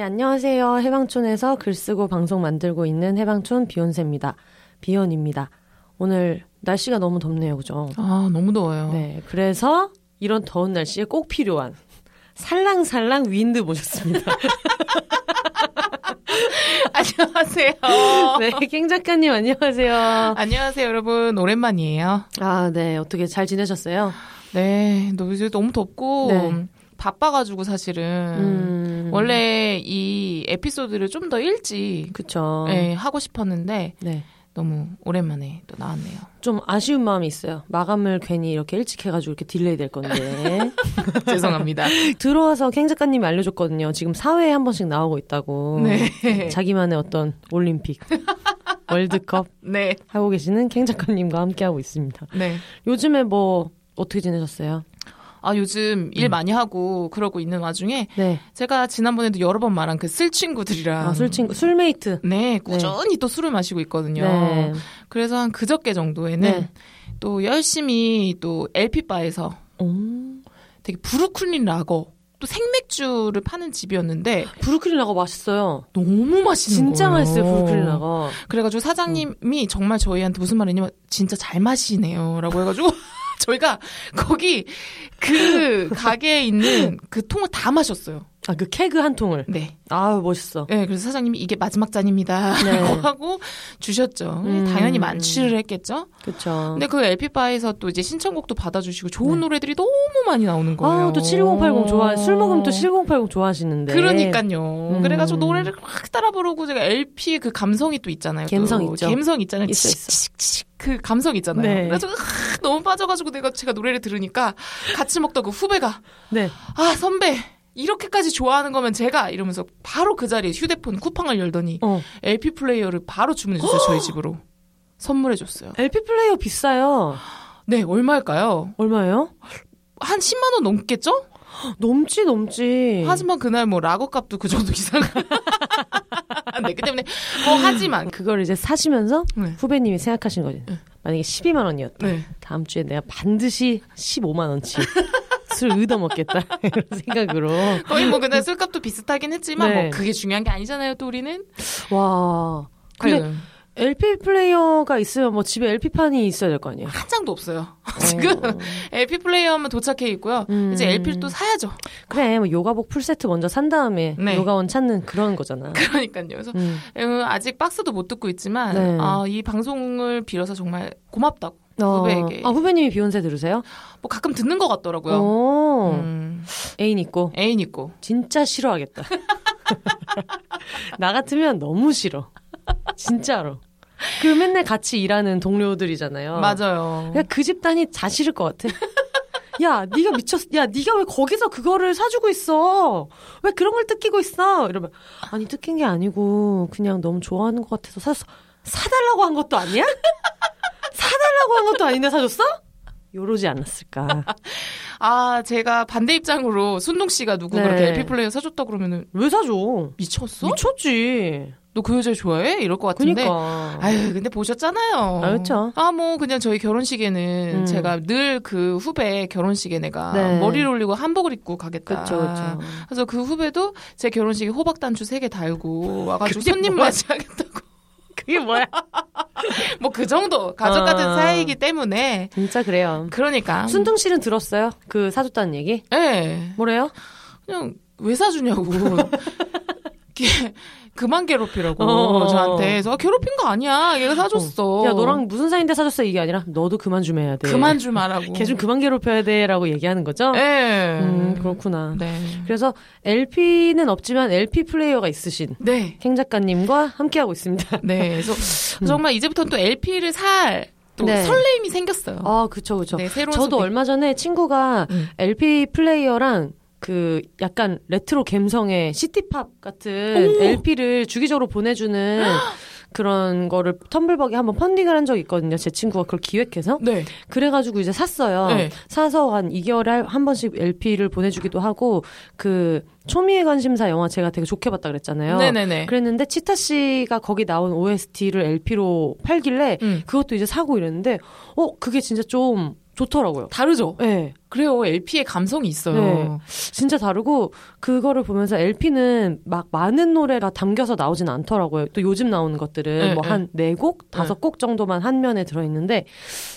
네, 안녕하세요. 해방촌에서 글 쓰고 방송 만들고 있는 해방촌 비욘세입니다. 비욘입니다. 오늘 날씨가 너무 덥네요. 그죠? 아, 너무 더워요. 네, 그래서 이런 더운 날씨에 꼭 필요한 살랑살랑 윈드 모셨습니다. 안녕하세요. 네, 캥 작가님 안녕하세요. 안녕하세요, 여러분. 오랜만이에요. 아, 네, 어떻게 잘 지내셨어요? 네, 너 이제 너무 덥고 네. 바빠가지고 사실은 음, 원래 이 에피소드를 좀 더 일찍 그쵸. 네, 하고 싶었는데 네. 너무 오랜만에 또 나왔네요. 좀 아쉬운 마음이 있어요. 마감을 괜히 이렇게 일찍 해가지고 이렇게 delay 될 건데. 죄송합니다. 들어와서 캥 작가님이 알려줬거든요. 지금 사회에 한 번씩 나오고 있다고. 네. 자기만의 어떤 올림픽, 월드컵 네, 하고 계시는 캥 작가님과 함께하고 있습니다. 네. 요즘에 뭐 어떻게 지내셨어요? 아 요즘 일 많이 하고 그러고 있는 와중에 네. 제가 지난번에도 여러 번 말한 그쓸 친구들이랑 아, 술 친구, 술메이트. 네, 꾸준히 또 술을 마시고 있거든요. 네. 그래서 한 그저께 정도에는 네. 또 열심히 또 LP바에서 오. 되게 브루클린 라거 또 생맥주를 파는 집이었는데 브루클린 라거 맛있어요. 너무 맛있는 진짜 거예요. 맛있어요, 브루클린 라거. 그래가지고 사장님이 정말 저희한테 무슨 말이냐면 진짜 잘 마시네요라고 해가지고 저희가 거기 그 가게에 있는 그 통을 다 마셨어요. 아, 그 케그 한 통을. 네. 아우, 멋있어. 네, 그래서 사장님이 이게 마지막 잔입니다. 네. 라고 하고 주셨죠. 음. 당연히 만취를 했겠죠. 그쵸. 근데 그 LP바에서 또 이제 신청곡도 받아주시고 좋은 노래들이 너무 많이 나오는 거예요. 네. 아우, 또7080 좋아, 술 먹으면 또 7080 좋아하시는데. 그러니까요. 음. 그래가지고 노래를 막 따라 부르고 제가 LP 그 감성이 또 있잖아요. 또. 감성 있죠. 감성 있잖아요. 있어, 있어. 그 감성 있잖아요. 네. 그래서 아, 너무 빠져가지고 내가 제가 노래를 들으니까 같이 먹던 그 후배가 네. 아 선배 이렇게까지 좋아하는 거면 제가 이러면서 바로 그 자리에 휴대폰 쿠팡을 열더니 어. LP 플레이어를 바로 주문해줬어요. 저희 집으로 선물해줬어요. LP 플레이어 비싸요. 네 얼마일까요? 얼마예요? 한 10만 원 넘겠죠? 넘지, 넘지. 하지만 그날 뭐 라거 값도 그 정도 이상. 네, 그 때문에 뭐 하지만 그걸 이제 사시면서 네. 후배님이 생각하신 거지. 만약에 12만 원이었다. 네. 다음 주에 내가 반드시 15만 원치 술 얻어 먹겠다. 이런 생각으로. 거의 뭐 그날 술값도 비슷하긴 했지만 네. 뭐 그게 중요한 게 아니잖아요. 또 우리는. 와. 근데 네. LP 플레이어가 있으면 뭐 집에 LP판이 있어야 될 거 아니에요. 한 장도 없어요. 지금 LP 플레이어만 도착해 있고요. 음. 이제 LP를 또 사야죠. 그래, 뭐 요가복 full set 먼저 산 다음에 네. 요가원 찾는 그런 거잖아. 그러니까요. 그래서 음. 어, 아직 박스도 못 듣고 있지만 네. 아, 이 방송을 빌어서 정말 고맙다고 어. 후배에게 아, 후배님이 비욘세 들으세요? 뭐 가끔 듣는 것 같더라고요. 오. 음, 애인 있고. 애인 있고. 진짜 싫어하겠다. 나 같으면 너무 싫어. 진짜로. 그 맨날 같이 일하는 동료들이잖아요. 맞아요. 그냥 그 집단이 다 싫을 것 같아. 야, 네가 미쳤. 야, 네가 왜 거기서 그거를 사주고 있어? 왜 그런 걸 뜯기고 있어? 이러면 아니 뜯긴 게 아니고 그냥 너무 좋아하는 것 같아서 샀어. 사달라고 한 것도 아니야? 사달라고 한 것도 아닌데 사줬어? 요러지 않았을까? 아, 제가 반대 입장으로 순동 씨가 누구 네. 그렇게 LP 플레이어 사줬다 그러면은 왜 사줘? 미쳤어? 미쳤지. 너 그 여자 좋아해? 이럴 것 같은데. 그니까. 아유, 근데 보셨잖아요. 아, 그쵸. 아, 뭐, 그냥 저희 결혼식에는 음. 제가 늘 그 후배 결혼식에 내가 네. 머리를 올리고 한복을 입고 가겠다. 그쵸, 그쵸. 그래서 그 후배도 제 결혼식에 호박단추 3개 달고 와가지고 손님 뭐야? 맞이하겠다고. 그게 뭐야? 뭐 그 정도. 가족 같은 아. 사이이기 때문에. 진짜 그래요. 그러니까. 순둥 씨는 들었어요? 그 사줬다는 얘기? 예. 뭐래요? 그냥 왜 사주냐고. 그만 괴롭히라고 어. 저한테. 그래서 아, 괴롭힌 거 아니야. 얘가 사줬어. 야, 너랑 무슨 사이인데 사줬어? 이게 아니라, 너도 그만 좀 해야 돼. 그만 좀 하라고. 걔 좀 그만 괴롭혀야 돼. 라고 얘기하는 거죠? 예. 음, 그렇구나. 네. 그래서 LP는 없지만 LP 플레이어가 있으신 네. 캥 작가님과 함께하고 있습니다. 네. 그래서 정말 이제부터는 또 LP를 살또 음. 네. 설레임이 생겼어요. 아, 그쵸, 그쵸. 네, 새로운 저도 소비. 얼마 전에 친구가 음. LP 플레이어랑 그 약간 레트로 감성의 city pop 같은 오! LP를 주기적으로 보내주는 그런 거를 텀블벅에 한번 funding을 한 적이 있거든요. 제 친구가 그걸 기획해서. 네. 그래가지고 이제 샀어요. 네. 사서 한 2개월에 한 번씩 LP를 보내주기도 하고 그 초미의 관심사 영화 제가 되게 좋게 봤다 그랬잖아요. 네네네. 그랬는데 치타 씨가 거기 나온 OST를 LP로 팔길래 음. 그것도 이제 사고 이랬는데 어 그게 진짜 좀 좋더라고요. 다르죠. 네, 그래요. LP의 감성이 있어요. 네. 진짜 다르고 그거를 보면서 LP는 막 많은 노래가 담겨서 나오진 않더라고요. 또 요즘 나오는 것들은 네, 뭐한 네 곡, 다섯 곡 정도만 한 면에 들어 있는데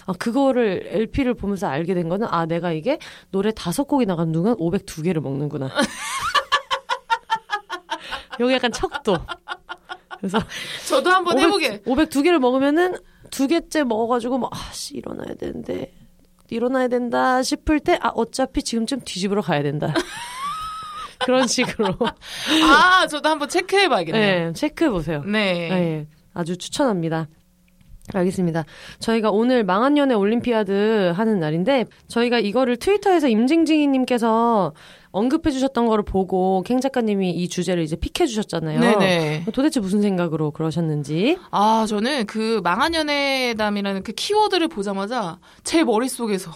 아 그거를 LP를 보면서 알게 된 거는 아 내가 이게 노래 다섯 곡이 나간 누군 502개를 먹는구나. 여기 약간 척도. 그래서 저도 한번 해보게. 502개를 먹으면은 두 개째 먹어가지고 막 아씨 일어나야 되는데 일어나야 된다 싶을 때 아 어차피 지금쯤 뒤집으러 가야 된다. 그런 식으로 아, 저도 한번 체크해 봐야겠네요. 네, 체크해 보세요. 네. 네, 아주 추천합니다. 알겠습니다. 저희가 오늘 망한 연애 올림피아드 하는 날인데 저희가 이거를 트위터에서 임징징이님께서 언급해 주셨던 거를 보고 캥 작가님이 이 주제를 이제 픽해 주셨잖아요. 네네. 도대체 무슨 생각으로 그러셨는지. 아, 저는 그 망한 연애담이라는 그 키워드를 보자마자 제 머릿속에서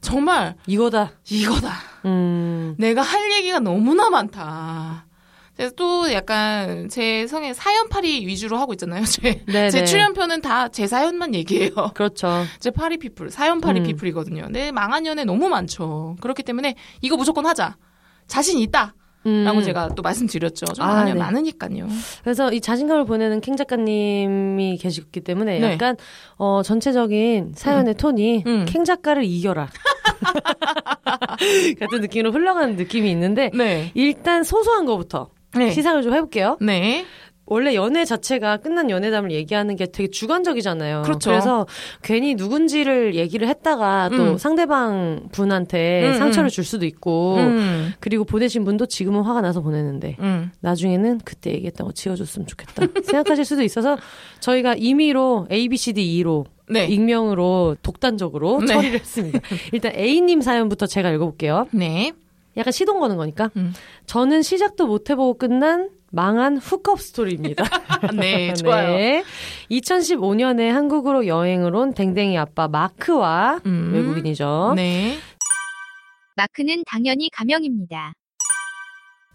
정말 이거다. 이거다. 음. 내가 할 얘기가 너무나 많다. 그래서 또 약간 제 성의 사연팔이 위주로 하고 있잖아요. 제. 제 출연편은 다 제 사연만 얘기해요. 그렇죠. 제 파리 피플, 사연파리 음. 피플이거든요. 근데 망한 연애 너무 많죠. 그렇기 때문에 이거 무조건 하자. 자신 있다. 음. 라고 제가 또 말씀드렸죠. 좀 아, 연애 네. 많으니까요. 그래서 이 자신감을 보내는 캥 작가님이 계시기 때문에 네. 약간 어 전체적인 사연의 톤이 음. 캥 작가를 이겨라 같은 느낌으로 흘러가는 느낌이 있는데 네. 일단 소소한 거부터 네. 시상을 좀 해볼게요. 네. 원래 연애 자체가 끝난 연애담을 얘기하는 게 되게 주관적이잖아요. 그렇죠. 래서 괜히 누군지를 얘기를 했다가 또 음. 상대방 분한테 음, 상처를 음. 줄 수도 있고 음. 그리고 보내신 분도 지금은 화가 나서 보내는데 음. 나중에는 그때 얘기했던 거 지워줬으면 좋겠다 생각하실 수도 있어서 저희가 임의로 A, B, C, D, E로 네. 익명으로 독단적으로 네. 처리를 했습니다. 일단 A님 사연부터 제가 읽어볼게요. 네. 약간 시동 거는 거니까. 음. 저는 시작도 못 해보고 끝난 망한 hookup 스토리입니다. 네, 좋아요. 네. 2015년에 한국으로 여행을 온 댕댕이 아빠 마크와 음. 외국인이죠. 네. 마크는 당연히 가명입니다.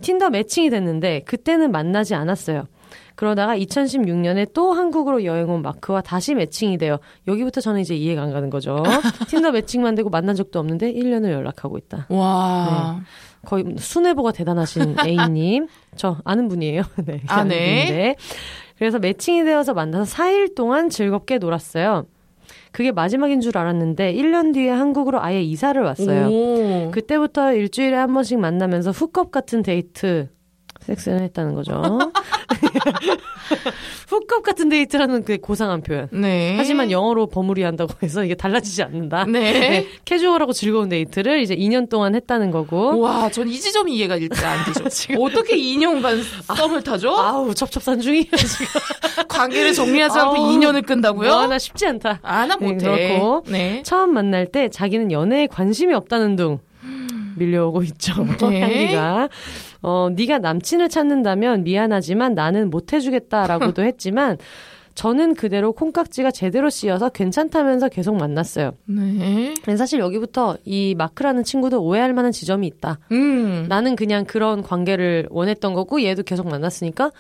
틴더 matching이 됐는데 그때는 만나지 않았어요. 그러다가 2016년에 또 한국으로 여행 온 마크와 다시 matching이 돼요. 여기부터 저는 이제 이해가 안 가는 거죠. 틴더 matching만 되고 만난 적도 없는데 1년을 연락하고 있다. 와. 거의 순애보가 대단하신 A님. 저 아는 분이에요. 네. 아, 아는 네. 분인데. 그래서 matching이 되어서 만나서 4일 동안 즐겁게 놀았어요. 그게 마지막인 줄 알았는데 1년 뒤에 한국으로 아예 이사를 왔어요. 오. 그때부터 일주일에 한 번씩 만나면서 hookup 같은 데이트 섹스는 했다는 거죠. hookup 같은 데이트라는 그 고상한 표현. 네. 하지만 영어로 버무리 한다고 해서 이게 달라지지 않는다. 네. 캐주얼하고 즐거운 데이트를 이제 2년 동안 했다는 거고. 와, 전 이 지점이 이해가 일단 안 되죠. 어떻게 2년간 썸을 타죠? 아우 첩첩산 중이에요 지금. 관계를 정리하지 않고 아우, 2년을 끈다고요? 뭐 하나 쉽지 않다. 아, 나 네, 못해. 그렇고. 네. 처음 만날 때 자기는 연애에 관심이 없다는 둥 밀려오고 있죠. 네. 향기가. 어, 네가 남친을 찾는다면 미안하지만 나는 못 해주겠다라고도 했지만 저는 그대로 콩깍지가 제대로 씌어서 괜찮다면서 계속 만났어요. 네. 사실 여기부터 이 마크라는 친구도 오해할 만한 지점이 있다. 음. 나는 그냥 그런 관계를 원했던 거고 얘도 계속 만났으니까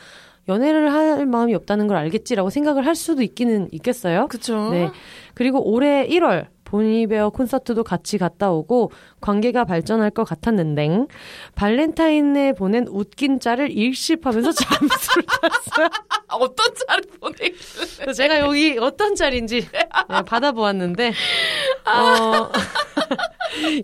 연애를 할 마음이 없다는 걸 알겠지라고 생각을 할 수도 있기는 있겠어요. 그쵸. 네. 그리고 올해 1월 Bon Iver 콘서트도 같이 갔다 오고 관계가 발전할 것 같았는데 발렌타인에 보낸 웃긴 짤을 읽씹하면서 잠수를 탔어요. 아, 어떤 짤을 보내? 그래서 제가 여기 어떤 짤인지 네, 받아보았는데 어,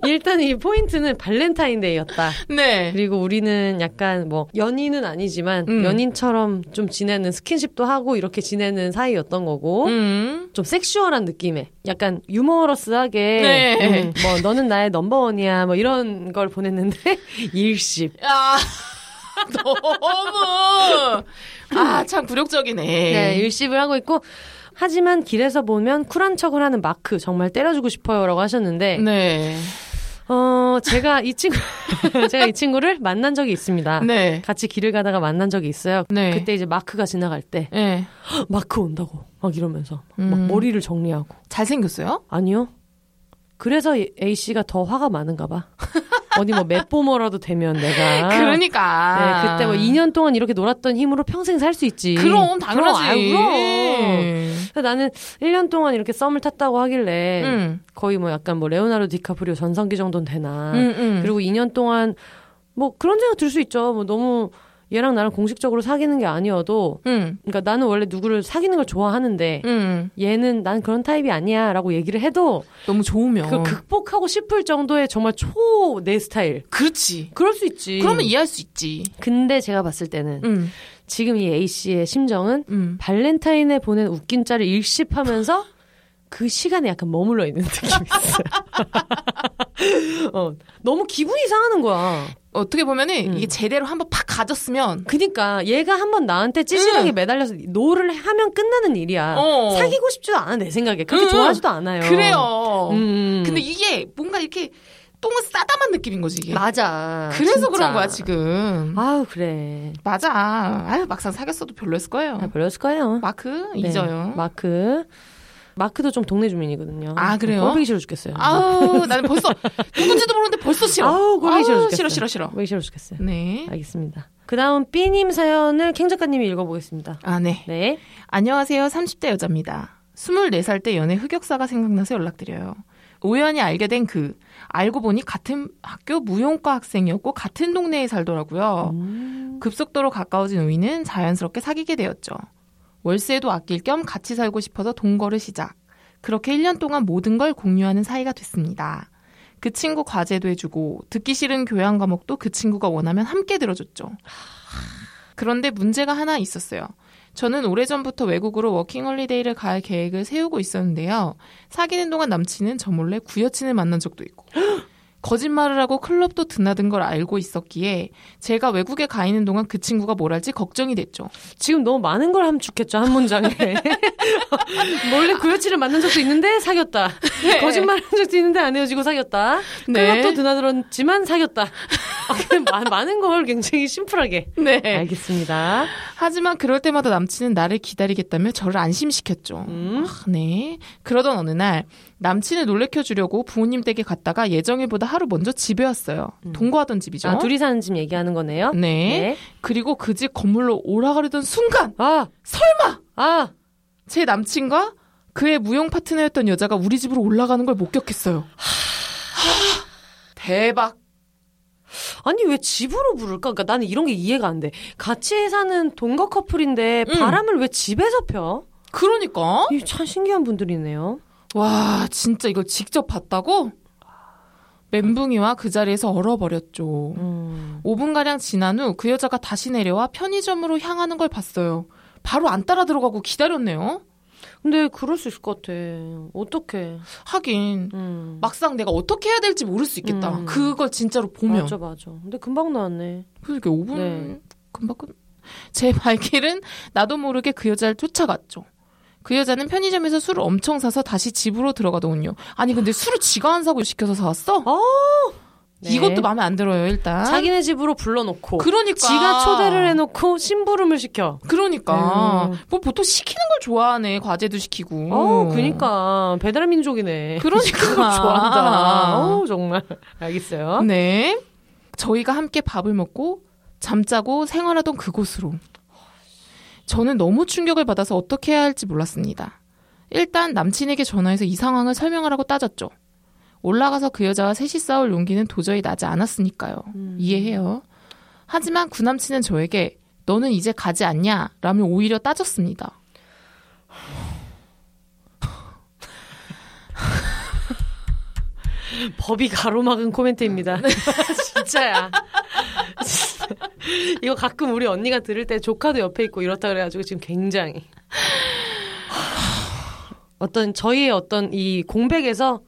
일단 이 포인트는 발렌타인데이였다. 네. 그리고 우리는 약간 뭐 연인은 아니지만 음. 연인처럼 좀 지내는 스킨십도 하고 이렇게 지내는 사이였던 거고 음. 좀 sexual한 느낌의 약간 유머러스하게 네. 음, 뭐 너는 나의 넘버원이야 뭐 이런 걸 보냈는데 일십 야. 너무. 아, 참 굴욕적이네. 네, 일십을 하고 있고 하지만 길에서 보면 쿨한 척을 하는 마크 정말 때려주고 싶어요라고 하셨는데 네. 어, 제가 이 친구, 제가 이 친구를 만난 적이 있습니다. 네. 같이 길을 가다가 만난 적이 있어요. 네. 그때 이제 마크가 지나갈 때, 네. "헉, 마크 온다고. 막 이러면서. 막 음. 머리를 정리하고. 잘생겼어요? 아니요. 그래서 A씨가 더 화가 많은가 봐. 어디 뭐 맷보머라도 되면 내가. 그러니까. 네, 그때 뭐 2년 동안 이렇게 놀았던 힘으로 평생 살 수 있지. 그럼 당연하지. 그럼, 그럼. 그래서 나는 1년 동안 이렇게 썸을 탔다고 하길래 응. 거의 뭐 약간 뭐 레오나르도 디카프리오 전성기 정도는 되나. 응, 응. 그리고 2년 동안 뭐 그런 생각 들 수 있죠. 뭐 너무 얘랑 나랑 공식적으로 사귀는 게 아니어도 응. 그러니까 나는 원래 누구를 사귀는 걸 좋아하는데 응. 얘는 난 그런 타입이 아니야라고 얘기를 해도 너무 좋으면. 그 극복하고 싶을 정도의 정말 초 내 스타일. 그렇지. 그럴 수 있지. 그러면 이해할 수 있지. 근데 제가 봤을 때는 응. 지금 이 A 씨의 심정은 응. 발렌타인에 보낸 웃긴 짤을 읽씹하면서 그 시간에 약간 머물러 있는 느낌이 있어요. 어, 너무 기분이 상하는 거야. 어떻게 보면은 음. 이게 제대로 한번 팍 깨졌으면 그니까 얘가 한번 나한테 찌질하게 응. 매달려서 no를 하면 끝나는 일이야. 어. 사귀고 싶지도 않아 내 생각에. 그렇게 응. 좋아하지도 않아요. 그래요. 음. 근데 이게 뭔가 이렇게 똥을 싸다만 느낌인 거지 이게. 맞아. 그래서 진짜. 그런 거야 지금. 아우 그래. 맞아. 아유 막상 사귀었어도 별로였을 거예요. 아, 별로였을 거예요. 마크 네. 잊어요. 마크. 마크도 좀 동네 주민이거든요. 아, 그래요? 꼴보기 싫어 죽겠어요. 아우 나는 벌써 누군지도 모르는데 벌써 싫어. 아우, 꼴보기 싫어 아우, 죽겠어요. 싫어 싫어 싫어. 꼴보기 싫어 죽겠어요. 네. 알겠습니다. 그 다음 B님 사연을 캥 작가님이 읽어보겠습니다. 아 네. 네. 안녕하세요. 30대 여자입니다. 24살 때 연애 흑역사가 생각나서 연락드려요. 우연히 알게 된 그, 알고 보니 같은 학교 무용과 학생이었고 같은 동네에 살더라고요. 음. 급속도로 가까워진 우리는 자연스럽게 사귀게 되었죠. 월세도 아낄 겸 같이 살고 싶어서 동거를 시작. 그렇게 1년 동안 모든 걸 공유하는 사이가 됐습니다. 그 친구 과제도 해주고 듣기 싫은 교양 과목도 그 친구가 원하면 함께 들어줬죠. 그런데 문제가 하나 있었어요. 저는 오래전부터 외국으로 워킹홀리데이를 갈 계획을 세우고 있었는데요. 사귀는 동안 남친은 저 몰래 구여친을 만난 적도 있고 거짓말을 하고 클럽도 드나든 걸 알고 있었기에 제가 외국에 가 있는 동안 그 친구가 뭘 할지 걱정이 됐죠. 지금 너무 많은 걸 함축했죠, 한 문장에. 몰래 구여치를 만난 적도 있는데 사귀었다. 거짓말 한 적도 있는데 안 헤어지고 사귀었다. 네. 클럽도 드나들었지만 사귀었다. 아, 많은 걸 굉장히 심플하게. 네. 알겠습니다. 하지만 그럴 때마다 남친은 나를 기다리겠다며 저를 안심시켰죠. 음. 아, 네. 그러던 어느 날 남친을 놀래켜 주려고 부모님 댁에 갔다가 예정일보다 하루 먼저 집에 왔어요. 동거하던 집이죠. 아, 둘이 사는 집 얘기하는 거네요. 네. 그리고 그 집 건물로 올라가려던 순간 아, 설마 아, 제 남친과 그의 무용 파트너였던 여자가 우리 집으로 올라가는 걸 목격했어요. 하, 대박. 아니 왜 집으로 부를까? 그러니까 나는 이런 게 이해가 안 돼. 같이 사는 동거 커플인데 음. 바람을 왜 집에서 펴? 그러니까 이참 신기한 분들이네요. 와 진짜 이걸 직접 봤다고? 멘붕이와 그 자리에서 얼어버렸죠. 음. 5분가량 지난 후 그 여자가 다시 내려와 편의점으로 향하는 걸 봤어요. 바로 안 따라 들어가고 기다렸네요. 근데 그럴 수 있을 것 같아. 어떡해. 하긴 음. 막상 내가 어떻게 해야 될지 모를 수 있겠다. 음. 그걸 진짜로 보면. 맞아, 맞아. 근데 금방 나왔네. 그러니까 5분 네. 금방 끝. 제 발길은 나도 모르게 그 여자를 쫓아갔죠. 그 여자는 편의점에서 술을 엄청 사서 다시 집으로 들어가더군요. 아니 근데 술을 지가 안 사고 시켜서 사왔어? 어! 네. 이것도 마음에 안 들어요 일단. 자기네 집으로 불러놓고. 그러니까 지가 초대를 해놓고 심부름을 시켜. 그러니까 음. 뭐 보통 시키는 걸 좋아하네 과제도 시키고. 어, 그니까. 배달 민족이네. 그러니까. 좋아한다. 어 정말. 알겠어요. 네. 저희가 함께 밥을 먹고 잠자고 생활하던 그곳으로. 저는 너무 충격을 받아서 어떻게 해야 할지 몰랐습니다. 일단 남친에게 전화해서 이 상황을 설명하라고 따졌죠. 올라가서 그 여자와 셋이 싸울 용기는 도저히 나지 않았으니까요. 음. 이해해요. 하지만 그 남친은 저에게 너는 이제 가지 않냐? 라며 오히려 따졌습니다. 법이 가로막은 코멘트입니다. 진짜야. 진짜. 이거 가끔 우리 언니가 들을 때 조카도 옆에 있고 이렇다 그래가지고 지금 굉장히 어떤 저희의 어떤 이 공백에서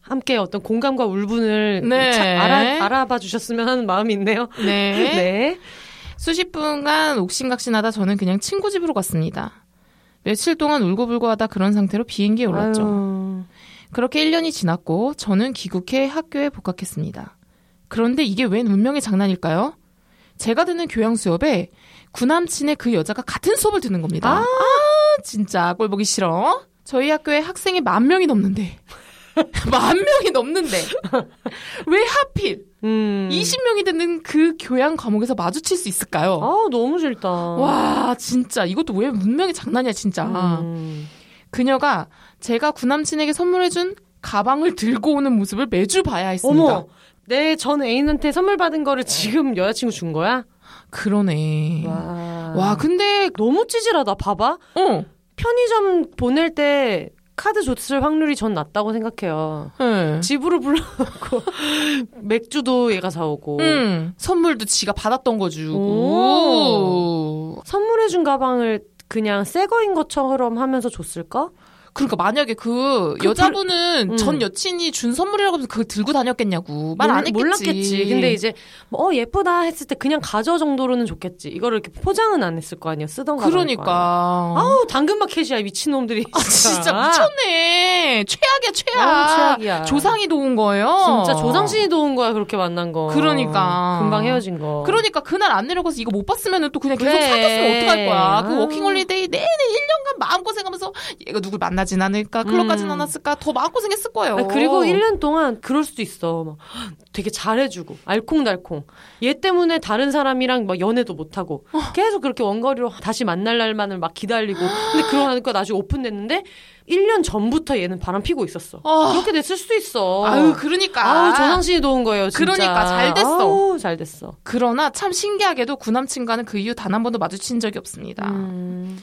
함께 어떤 공감과 울분을 네. 차- 알아, 알아봐 주셨으면 하는 마음이 있네요. 네. 네. 수십 분간 옥신각신하다 저는 그냥 친구 집으로 갔습니다. 며칠 동안 울고불고하다 그런 상태로 비행기에 올랐죠. 아유, 그렇게 1년이 지났고 저는 귀국해 학교에 복학했습니다. 그런데 이게 웬 운명의 장난일까요? 제가 듣는 교양 수업에 구남친의 그 여자가 같은 수업을 듣는 겁니다. 아, 진짜 꼴 보기 싫어. 저희 학교에 학생이 만 명이 넘는데 만 명이 넘는데 왜 하필 음. 20명이 듣는 그 교양 과목에서 마주칠 수 있을까요? 아, 너무 싫다. 와 진짜 이것도 왜 운명의 장난이야 진짜. 음. 그녀가 제가 구남친에게 선물해준 가방을 들고 오는 모습을 매주 봐야 했습니다. 어머, 내 전 애인한테 선물 받은 거를 지금 여자친구 준 거야? 그러네. 와. 와 근데 너무 찌질하다. 봐봐. 어 편의점 보낼 때 카드 줬을 확률이 전 낮다고 생각해요. 네. 집으로 불러놓고 맥주도 얘가 사오고 음, 선물도 지가 받았던 거 주고. 오. 선물해준 가방을 그냥 새 거인 것처럼 하면서 줬을까? 그러니까 만약에 그, 그 여자분은 음. 전 여친이 준 선물이라고 해서 그걸 들고 다녔겠냐고 말 몰- 안 했겠지. 몰랐겠지. 근데 이제 뭐, 어 예쁘다 했을 때 그냥 가져 정도로는 좋겠지. 이거를 이렇게 포장은 안 했을 거 아니야. 쓰던 가방. 그러니까. 아우 당근마켓이야 이 미친놈들이. 아, 진짜 미쳤네. 최악이야, 최악. 너무 최악이야. 조상이 도운 거예요. 진짜 조상신이 도운 거야 그렇게 만난 거. 그러니까. 금방 헤어진 거. 그러니까 그날 안 내려가서 이거 못 봤으면 또 그냥 계속 그래. 사귀었으면 어떡할 거야. 그 아. 워킹홀리데이 내내 1년간 마음고생하면서 얘가 누굴 만나 진 않을까, 클럽 가진 음. 않았을까, 더 마음고생했을 거예요. 아니, 그리고 1년 동안 그럴 수도 있어. 막 되게 잘해주고 알콩달콩. 얘 때문에 다른 사람이랑 막 연애도 못하고 어. 계속 그렇게 원거리로 다시 만날 날만을 막 기다리고. 근데 그러니까 나중에 오픈됐는데 1년 전부터 얘는 바람 피고 있었어. 어. 그렇게 됐을 수도 있어. 아유, 그러니까. 아우, 조상신이 도운 거예요. 진짜. 그러니까 잘 됐어. 아우, 잘 됐어. 그러나 참 신기하게도 구남친과는 그 이후 단 한 번도 마주친 적이 없습니다. 음.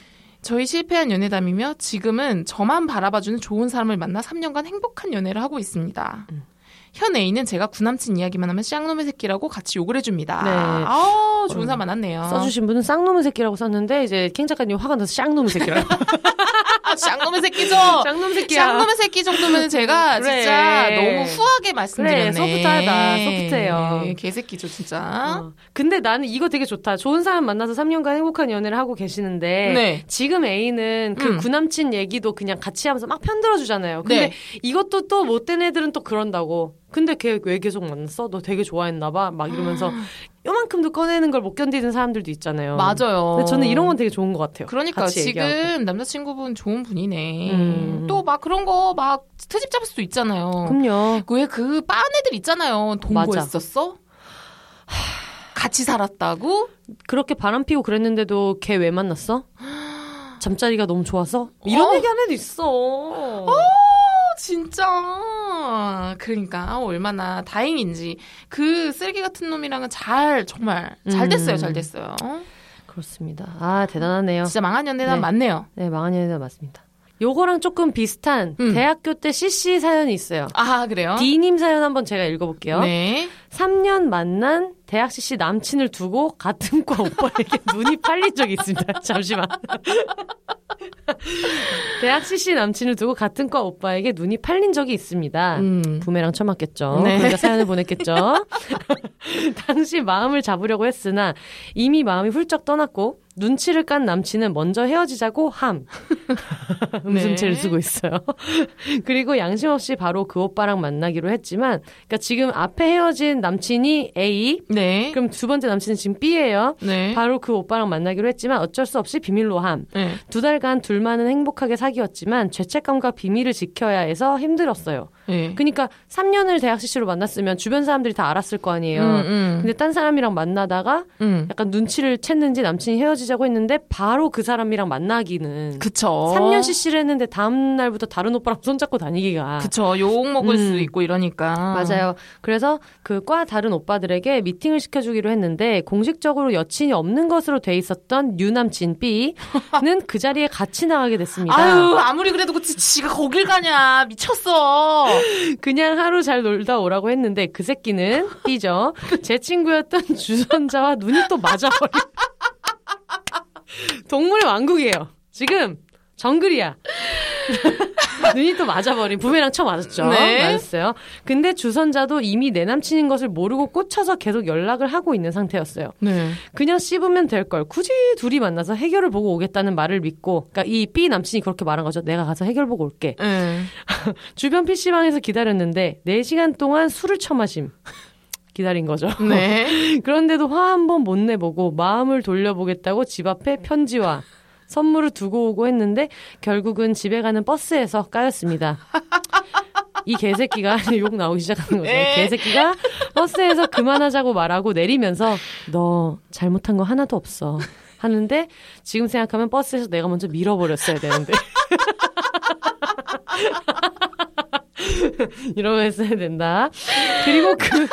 저희 실패한 연애담이며 지금은 저만 바라봐주는 좋은 사람을 만나 3년간 행복한 연애를 하고 있습니다. 음. 현 애인은 제가 구남친 이야기만 하면 쌍놈의 새끼라고 같이 욕을 해줍니다. 네. 아우, 좋은 사람 만났네요. 써주신 분은 쌍놈의 새끼라고 썼는데 이제 캥 작가님 화가 나서 쌍놈의 새끼라고. 아, 쌍놈의 새끼죠. 쌍놈 새끼야. 쌍놈의 새끼 정도면 제가 그래. 진짜 너무 후하게 말씀드렸네. 그래, 소프트하다. 소프트해요. 네, 개새끼죠, 진짜. 어. 근데 나는 이거 되게 좋다. 좋은 사람 만나서 3년간 행복한 연애를 하고 계시는데 네. 지금 애인은 그 음. 구남친 얘기도 그냥 같이 하면서 막 편들어 주잖아요. 근데 네. 이것도 또 못된 애들은 또 그런다고. 근데 걔 왜 계속 만났어? 너 되게 좋아했나 봐. 막 이러면서 요만큼도 꺼내는 걸 못 견디는 사람들도 있잖아요. 맞아요. 근데 저는 이런 건 되게 좋은 것 같아요. 그러니까 지금 얘기하고. 남자친구분 좋은 분이네. 음. 또막 그런 거 막 트집 잡을 수도 있잖아요. 그럼요. 왜그 빠은 애들 있잖아요. 동거했었어? 같이 살았다고? 그렇게 바람 피고 그랬는데도 걔 왜 만났어? 잠자리가 너무 좋아서? 이런 어? 얘기하는 애도 있어. 진짜. 그러니까 얼마나 다행인지 그 쓰레기 같은 놈이랑은 잘 정말 잘 음. 됐어요. 잘 됐어요. 그렇습니다. 아 대단하네요. 진짜 망한 연애담 네. 맞네요. 네, 망한 연애가 맞습니다. 요거랑 조금 비슷한 음. 대학교 때 CC 사연이 있어요. 아 그래요? D님 사연 한번 제가 읽어볼게요. 네. 3년 만난 대학 CC 남친을 두고 같은 과 오빠에게 눈이 팔린 적이 있습니다. 잠시만. 대학 CC 남친을 두고 같은 과 오빠에게 눈이 팔린 적이 있습니다. 음. 부메랑 쳐맞겠죠. 네. 그러니까 사연을 보냈겠죠. 당시 마음을 잡으려고 했으나 이미 마음이 훌쩍 떠났고 눈치를 깐 남친은 먼저 헤어지자고 함. 음슴체를 네. 쓰고 있어요. 그리고 양심 없이 바로 그 오빠랑 만나기로 했지만, 그러니까 지금 앞에 헤어진 남친이 A, 네. 그럼 두 번째 남친은 지금 B예요. 네. 바로 그 오빠랑 만나기로 했지만 어쩔 수 없이 비밀로 함. 네. 두 달간 둘만은 행복하게 사귀었지만 죄책감과 비밀을 지켜야 해서 힘들었어요. 네. 그러니까 3년을 대학 CC로 만났으면 주변 사람들이 다 알았을 거 아니에요. 음, 음. 근데 딴 사람이랑 만나다가 음. 약간 눈치를 챘는지 남친이 헤어지자고 했는데 바로 그 사람이랑 만나기는 그쵸. 3년 CC를 했는데 다음 날부터 다른 오빠랑 손잡고 다니기가 그쵸. 욕 먹을 음. 수 있고 이러니까. 맞아요. 그래서 그 과 다른 오빠들에게 미팅을 시켜주기로 했는데 공식적으로 여친이 없는 것으로 돼 있었던 유남친 B는 그 자리에 같이 나가게 됐습니다. 아유, 아무리 그래도 그치, 지가 거길 가냐. 미쳤어. 그냥 하루 잘 놀다 오라고 했는데 그 새끼는 B죠. 제 친구였던 주선자와 눈이 또 맞아버린 동물의 왕국이에요. 지금 정글이야. 눈이 또 맞아버린 부메랑 쳐 맞았죠. 네. 맞았어요. 근데 주선자도 이미 내 남친인 것을 모르고 꽂혀서 계속 연락을 하고 있는 상태였어요. 네. 그냥 씹으면 될 걸. 굳이 둘이 만나서 해결을 보고 오겠다는 말을 믿고, 그러니까 이 B 남친이 그렇게 말한 거죠. 내가 가서 해결 보고 올게. 네. 주변 PC방에서 기다렸는데 4 시간 동안 술을 처마심. 기다린 거죠. 네. 그런데도 화 한 번 못 내보고 마음을 돌려보겠다고 집 앞에 편지와 선물을 두고 오고 했는데 결국은 집에 가는 버스에서 까였습니다. 이 개새끼가 욕 나오기 시작하는 거죠. 네. 개새끼가 버스에서 그만하자고 말하고 내리면서 너 잘못한 거 하나도 없어. 하는데 지금 생각하면 버스에서 내가 먼저 밀어버렸어야 되는데. 이러면 했어야 된다. 그리고 그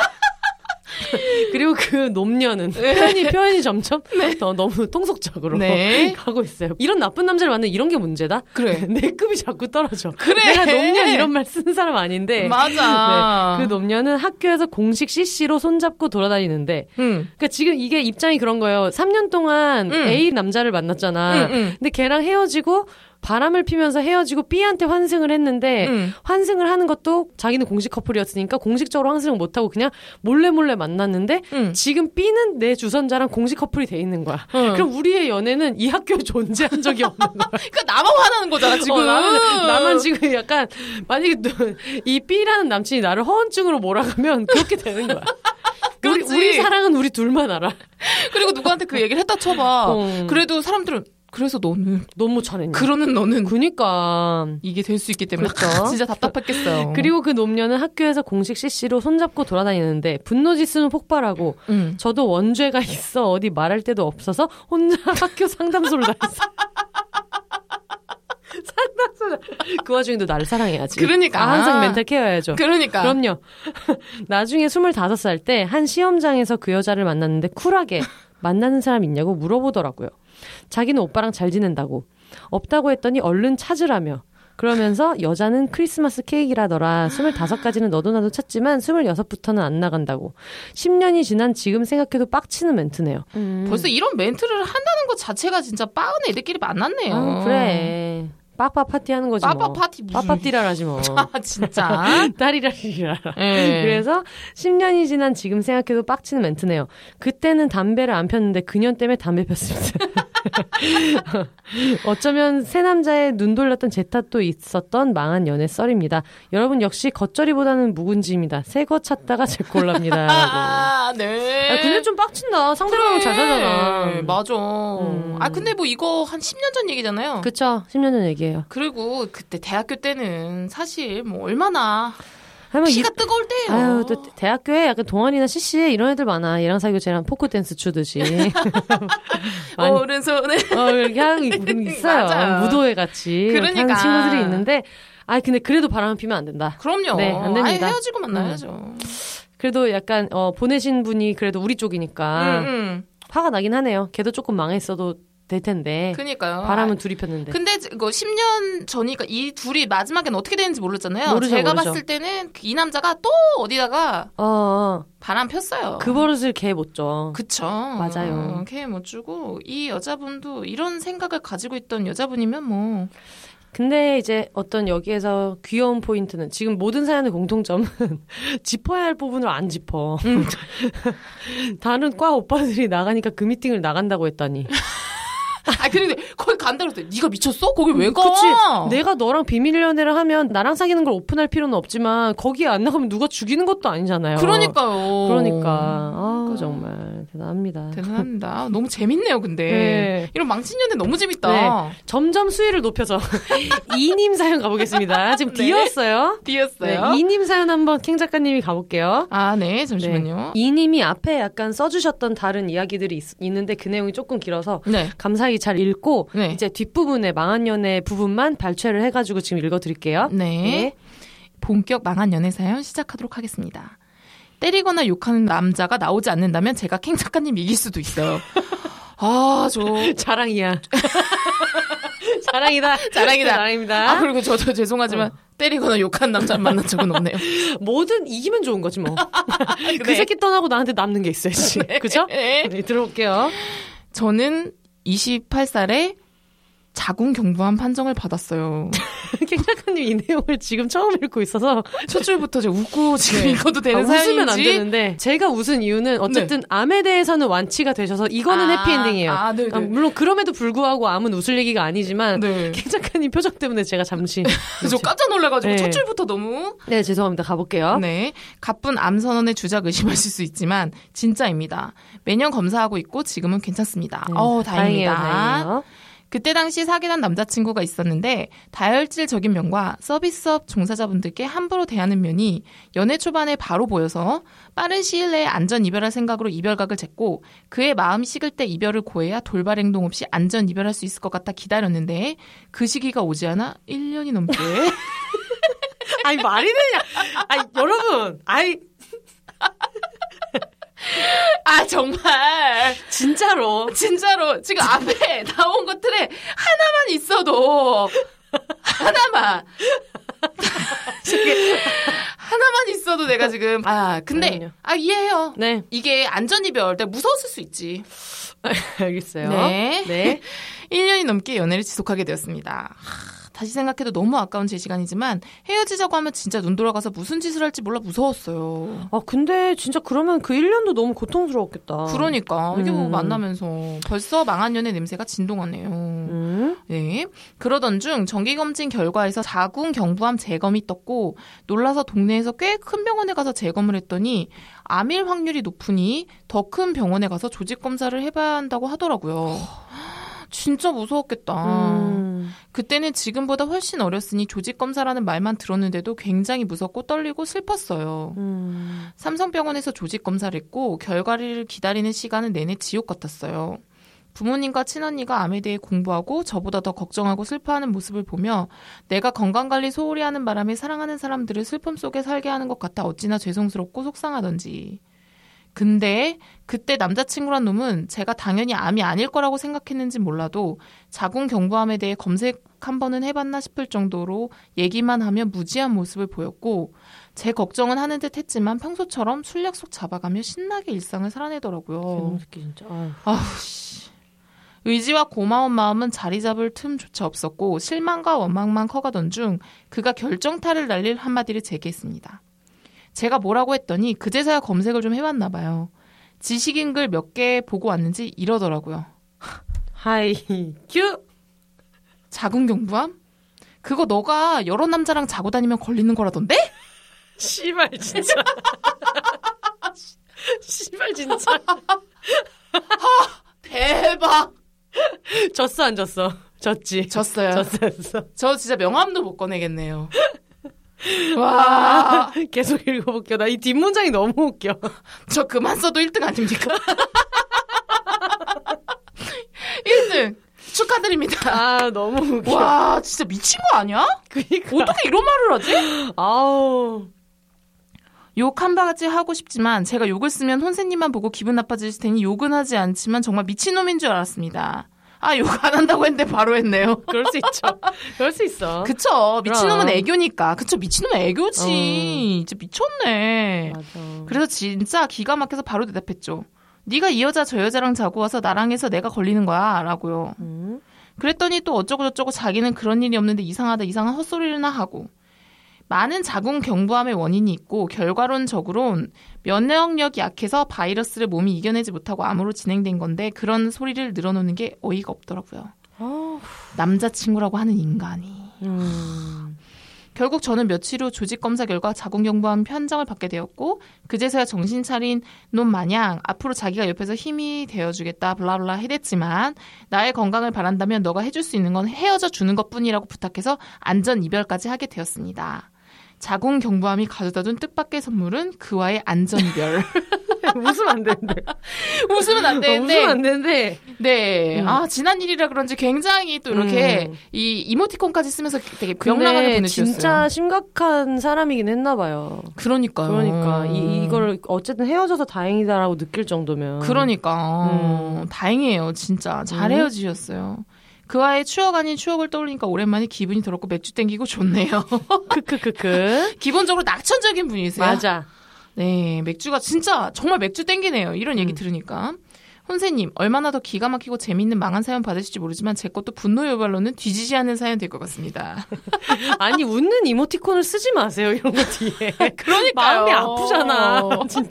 그리고 그 놈녀는 표현이 표현이 점점 더 너무 통속적으로 네. 가고 있어요. 이런 나쁜 남자를 만나는 이런 게 문제다. 그래. 내 급이 자꾸 떨어져. 그래. 내가 놈녀 이런 말 쓰는 사람 아닌데. 맞아. 네, 그 놈녀는 학교에서 공식 CC로 손잡고 돌아다니는데, 응. 그러니까 지금 이게 입장이 그런 거예요. 3년 동안 응. A 남자를 만났잖아. 응, 응. 근데 걔랑 헤어지고 바람을 피면서 헤어지고 B한테 환승을 했는데 응. 환승을 하는 것도 자기는 공식 커플이었으니까 공식적으로 환승을 못하고 그냥 몰래 몰래 만났는데 응. 지금 B는 내 주선자랑 공식 커플이 돼 있는 거야. 응. 그럼 우리의 연애는 이 학교에 존재한 적이 없는 거야. 그러니까 나만 화나는 거잖아 지금. 어, 나만, 나만 지금 약간 만약에 너- 이 B라는 남친이 나를 허언증으로 몰아가면 그렇게 되는 거야. 우리. 우리 사랑은 우리 둘만 알아. 그리고 누구한테 그 얘기를 했다 쳐봐. 어. 그래도 사람들은 그래서 너는 너무 잘했냐. 그러는 너는 그니까. 이게 될 수 있기 때문에 그렇죠. 진짜 답답했겠어요. 그리고 그 놈녀는 학교에서 공식 CC로 손잡고 돌아다니는데 분노 지수는 폭발하고 응. 저도 원죄가 있어 어디 말할 데도 없어서 혼자 학교 상담소를 다녔어. 상담소 그 와중에도 나를 사랑해야지. 그러니까. 아, 항상 멘탈 케어해야죠. 그러니까 그럼요. 나중에 25살 때 한 시험장에서 그 여자를 만났는데 쿨하게 만나는 사람 있냐고 물어보더라고요. 자기는 오빠랑 잘 지낸다고. 없다고 했더니 얼른 찾으라며. 그러면서 여자는 크리스마스 케이크라더라. 25까지는 너도 나도 찾지만 26부터는 안 나간다고. 10년이 지난 지금 생각해도 빡치는 멘트네요. 벌써 이런 멘트를 한다는 것 자체가 진짜 빠은 애들끼리 만났네요. 아, 그래. 빠빠 파티 하는 거지 빠빠 뭐. 파티 무슨 빠빠 띠라라지 뭐. 아 진짜. 딸이라리라. 예. 그래서 10년이 지난 지금 생각해도 빡치는 멘트네요. 그때는 담배를 안 폈는데 그년 때문에 담배 폈습니다. 어쩌면 새 남자의 눈 돌렸던 제 탓도 있었던 망한 연애 썰입니다. 여러분 역시 겉절이보다는 묵은지입니다. 새 거 찾다가 제 꼴랍니다. 아, 네. 아, 근데 좀 빡친다. 상대방은. 그래, 맞아. 음. 아, 근데 뭐 이거 한 10년 전 얘기잖아요. 그쵸. 10년 전 얘기 예요. 그리고 그때 대학교 때는 사실 뭐 얼마나 아니, 뭐 이- 피가 뜨거울 때예요. 아유, 또 대학교에 약간 동아리나 CC에 이런 애들 많아. 얘랑 사귀고 쟤랑 포크 댄스 추듯이. 많이 오른손에 어, 이렇게 하는 게 있- 있어요. 맞아요. 무도회 같이. 그러니까. 하는 친구들이 있는데, 아, 근데 그래도 바람을 피면 안 된다. 그럼요. 네, 안 됩니다. 헤어지고 만나야죠. 그래도 약간, 어, 보내신 분이 그래도 우리 쪽이니까, 응, 응. 화가 나긴 하네요. 걔도 조금 망했어도 될 텐데. 그니까요. 바람은 둘이 폈는데. 근데 이거 10년 전이니까 이 둘이 마지막엔 어떻게 되는지 모르잖아요. 모르죠, 제가 모르죠. 봤을 때는 이 남자가 또 어디다가 어, 어, 바람 폈어요. 그 버릇을 걔 못 줘. 그쵸. 맞아요. 걔못 주고 이 여자분도 이런 생각을 가지고 있던 여자분이면 뭐 근데 이제 어떤 여기에서 귀여운 포인트는 지금 모든 사연의 공통점은 짚어야 할 부분을 안 짚어. 음. 다른 과 오빠들이 나가니까 그 미팅을 나간다고 했더니. 아 근데 거기 간다고 했더니 네가 미쳤어? 거기 왜 가? 그치. 내가 너랑 비밀 연애를 하면 나랑 사귀는 걸 오픈할 필요는 없지만 거기에 안 나가면 누가 죽이는 것도 아니잖아요. 그러니까요. 그러니까. 아, 정말 대단합니다. 대단합니다. 너무 재밌네요, 근데. 네. 이런 망친 연애 너무 재밌다. 네. 점점 수위를 높여서 이님 사연 가보겠습니다. 지금 네. 뒤였어요. 네, 띄었어요. 이님 사연 한번 캥 작가님이 가볼게요. 아, 네. 잠시만요. 이님이 앞에 약간 써주셨던 다른 이야기들이 있, 는데그 내용이 조금 길어서 네. 감사히 잘 읽고 네. 이제 뒷부분에 망한 연애 부분만 발췌를 해가지고 지금 읽어드릴게요. 네. 본격 망한 연애 사연 시작하도록 하겠습니다. 때리거나 욕하는 남자가 나오지 않는다면 제가 캥 작가님 이길 수도 있어요. 아, 저. 자랑이야. 자랑이다. 자랑이다. 자랑입니다. 아, 그리고 저도 죄송하지만 때리거나 욕하는 남자를 만난 적은 없네요. 뭐든 이기면 좋은 거지 뭐. 그 네. 새끼 떠나고 나한테 남는 게 있어야지. 그죠? 네. 네, 들어볼게요. 저는 28살에 자궁 경부암 판정을 받았어요. 캥 작가님 이 내용을 지금 처음 읽고 있어서 첫 줄부터 제가 웃고 지금 네. 읽어도 되는 아, 웃으면 안 되는데 제가 웃은 이유는 어쨌든 암에 대해서는 완치가 되셔서 이거는 아, 해피엔딩이에요. 아, 네네. 아, 물론 그럼에도 불구하고 암은 웃을 얘기가 아니지만 네. 캥 작가님 표정 때문에 제가 잠시 저 깜짝 놀라가지고 네. 첫 줄부터 너무 네 죄송합니다 가볼게요. 네. 가쁜 암 선언의 주작 의심하실 수 있지만 진짜입니다. 매년 검사하고 있고 지금은 괜찮습니다. 네, 어, 다행입니다. 다행이에요. 그때 당시 사귀던 남자친구가 있었는데 다혈질 적인 면과 서비스업 종사자분들께 함부로 대하는 면이 연애 초반에 바로 보여서 빠른 시일 내에 안전 이별할 생각으로 이별각을 쟀고 그의 마음이 식을 때 이별을 고해야 돌발 행동 없이 안전 이별할 수 있을 것 같아 기다렸는데 그 시기가 오지 않아 1년이 넘게 아니 말이 되냐? 아니 여러분, 아이 아 정말 진짜로 진짜로 지금 앞에 나온 것들에 하나만 있어도 하나만 하나만 있어도 내가 지금 아 근데 그럼요. 아 이해해요. 네 이게 안전이별 때 무서웠을 수 있지. 알겠어요. 네. 네. 1년이 넘게 연애를 지속하게 되었습니다. 하, 다시 생각해도 너무 아까운 제 시간이지만 헤어지자고 하면 진짜 눈 돌아가서 무슨 짓을 할지 몰라 무서웠어요. 아 근데 진짜 그러면 그 1년도 너무 고통스러웠겠다. 그러니까 이게 뭐 음. 만나면서 벌써 망한 연애 냄새가 진동하네요. 음. 네. 그러던 중 정기검진 결과에서 자궁 경부암 재검이 떴고 놀라서 동네에서 꽤 큰 병원에 가서 재검을 했더니 암일 확률이 높으니 더 큰 병원에 가서 조직 검사를 해봐야 한다고 하더라고요. 진짜 무서웠겠다. 음. 그때는 지금보다 훨씬 어렸으니 조직 검사라는 말만 들었는데도 굉장히 무섭고 떨리고 슬펐어요. 음. 삼성병원에서 조직 검사를 했고 결과를 기다리는 시간은 내내 지옥 같았어요. 부모님과 친언니가 암에 대해 공부하고 저보다 더 걱정하고 슬퍼하는 모습을 보며 내가 건강관리 소홀히 하는 바람에 사랑하는 사람들을 슬픔 속에 살게 하는 것 같아 어찌나 죄송스럽고 속상하던지. 근데 그때 남자친구란 놈은 제가 당연히 암이 아닐 거라고 생각했는지 몰라도 자궁 경부암에 대해 검색 한 번은 해봤나 싶을 정도로 얘기만 하면 무지한 모습을 보였고 제 걱정은 하는 듯 했지만 평소처럼 술 약속 잡아가며 신나게 일상을 살아내더라고요. 개놈 새끼 진짜. 아우, 씨. 의지와 고마운 마음은 자리 잡을 틈조차 없었고 실망과 원망만 커가던 중 그가 결정타를 날릴 한마디를 제게 했습니다. 제가 뭐라고 했더니 그제서야 검색을 좀 해봤나 봐요. 지식인 글 몇 개 보고 왔는지 이러더라고요. 하이 큐. 자궁 경부암? 그거 너가 여러 남자랑 자고 다니면 걸리는 거라던데? 씨발 진짜. 씨발 진짜. 대박! 졌어 안 졌어? 졌지. 졌어요. 졌어 졌어. 저 진짜 명함도 못 꺼내겠네요. 와, 계속 읽어볼게요. 나 이 뒷문장이 너무 웃겨. 저 그만 써도 1등 아닙니까? 1등 축하드립니다. 아 너무 웃겨. 와, 진짜 미친 거 아니야? 그니까. 어떻게 이런 말을 하지? 아우. 욕 한 바가지 하고 싶지만 제가 욕을 쓰면 혼세님만 보고 기분 나빠지실 테니 욕은 하지 않지만 정말 미친놈인 줄 알았습니다. 아, 욕안 한다고 했는데 바로 했네요. 그럴 수 있죠. 그럴 수 있어. 그쵸. 미친놈은 그럼. 애교니까. 그쵸. 미친놈은 애교지. 어. 진짜 미쳤네. 맞아. 그래서 진짜 기가 막혀서 바로 대답했죠. 네가 이 여자 저 여자랑 자고 와서 나랑 해서 내가 걸리는 거야. 라고요. 음. 그랬더니 또 어쩌고저쩌고 자기는 그런 일이 없는데 이상하다 이상한 헛소리를나 하고 많은 자궁 경부암의 원인이 있고 결과론적으론 면역력이 약해서 바이러스를 몸이 이겨내지 못하고 암으로 진행된 건데 그런 소리를 늘어놓는 게 어이가 없더라고요. 남자친구라고 하는 인간이. 음. 결국 저는 며칠 후 조직 검사 결과 자궁 경부암 편정을 받게 되었고 그제서야 정신 차린 놈 마냥 앞으로 자기가 옆에서 힘이 되어주겠다 블라블라 해댔지만 나의 건강을 바란다면 너가 해줄 수 있는 건 헤어져 주는 것뿐이라고 부탁해서 안전 이별까지 하게 되었습니다. 자궁 경부암이 가져다준 뜻밖의 선물은 그와의 안전 이별. 웃으면 안 되는데. 웃으면 안 되는데. 웃으면 안 되는데. 네. 음. 아, 지난 일이라 그런지 굉장히 또 이렇게 음. 이 이모티콘까지 쓰면서 되게 명랑하게 근데 보내주셨어요. 진짜 심각한 사람이긴 했나 봐요. 그러니까요. 그러니까 이, 이걸 어쨌든 헤어져서 다행이다라고 느낄 정도면 그러니까 음. 다행이에요 진짜 잘 음. 헤어지셨어요 그와의 추억 아닌 추억을 떠올리니까 오랜만에 기분이 더럽고 맥주 땡기고 좋네요 크크크크. 기본적으로 낙천적인 분이세요 맞아. 네 맥주가 진짜 정말 맥주 땡기네요 이런 얘기 음. 들으니까 혼세님, 얼마나 더 기가 막히고 재밌는 망한 사연 받으실지 모르지만 제 것도 분노 유발로는 뒤지지 않는 사연 될 것 같습니다. 아니 웃는 이모티콘을 쓰지 마세요 이런 거 뒤에. 그러니까요. 마음이 아프잖아. 진짜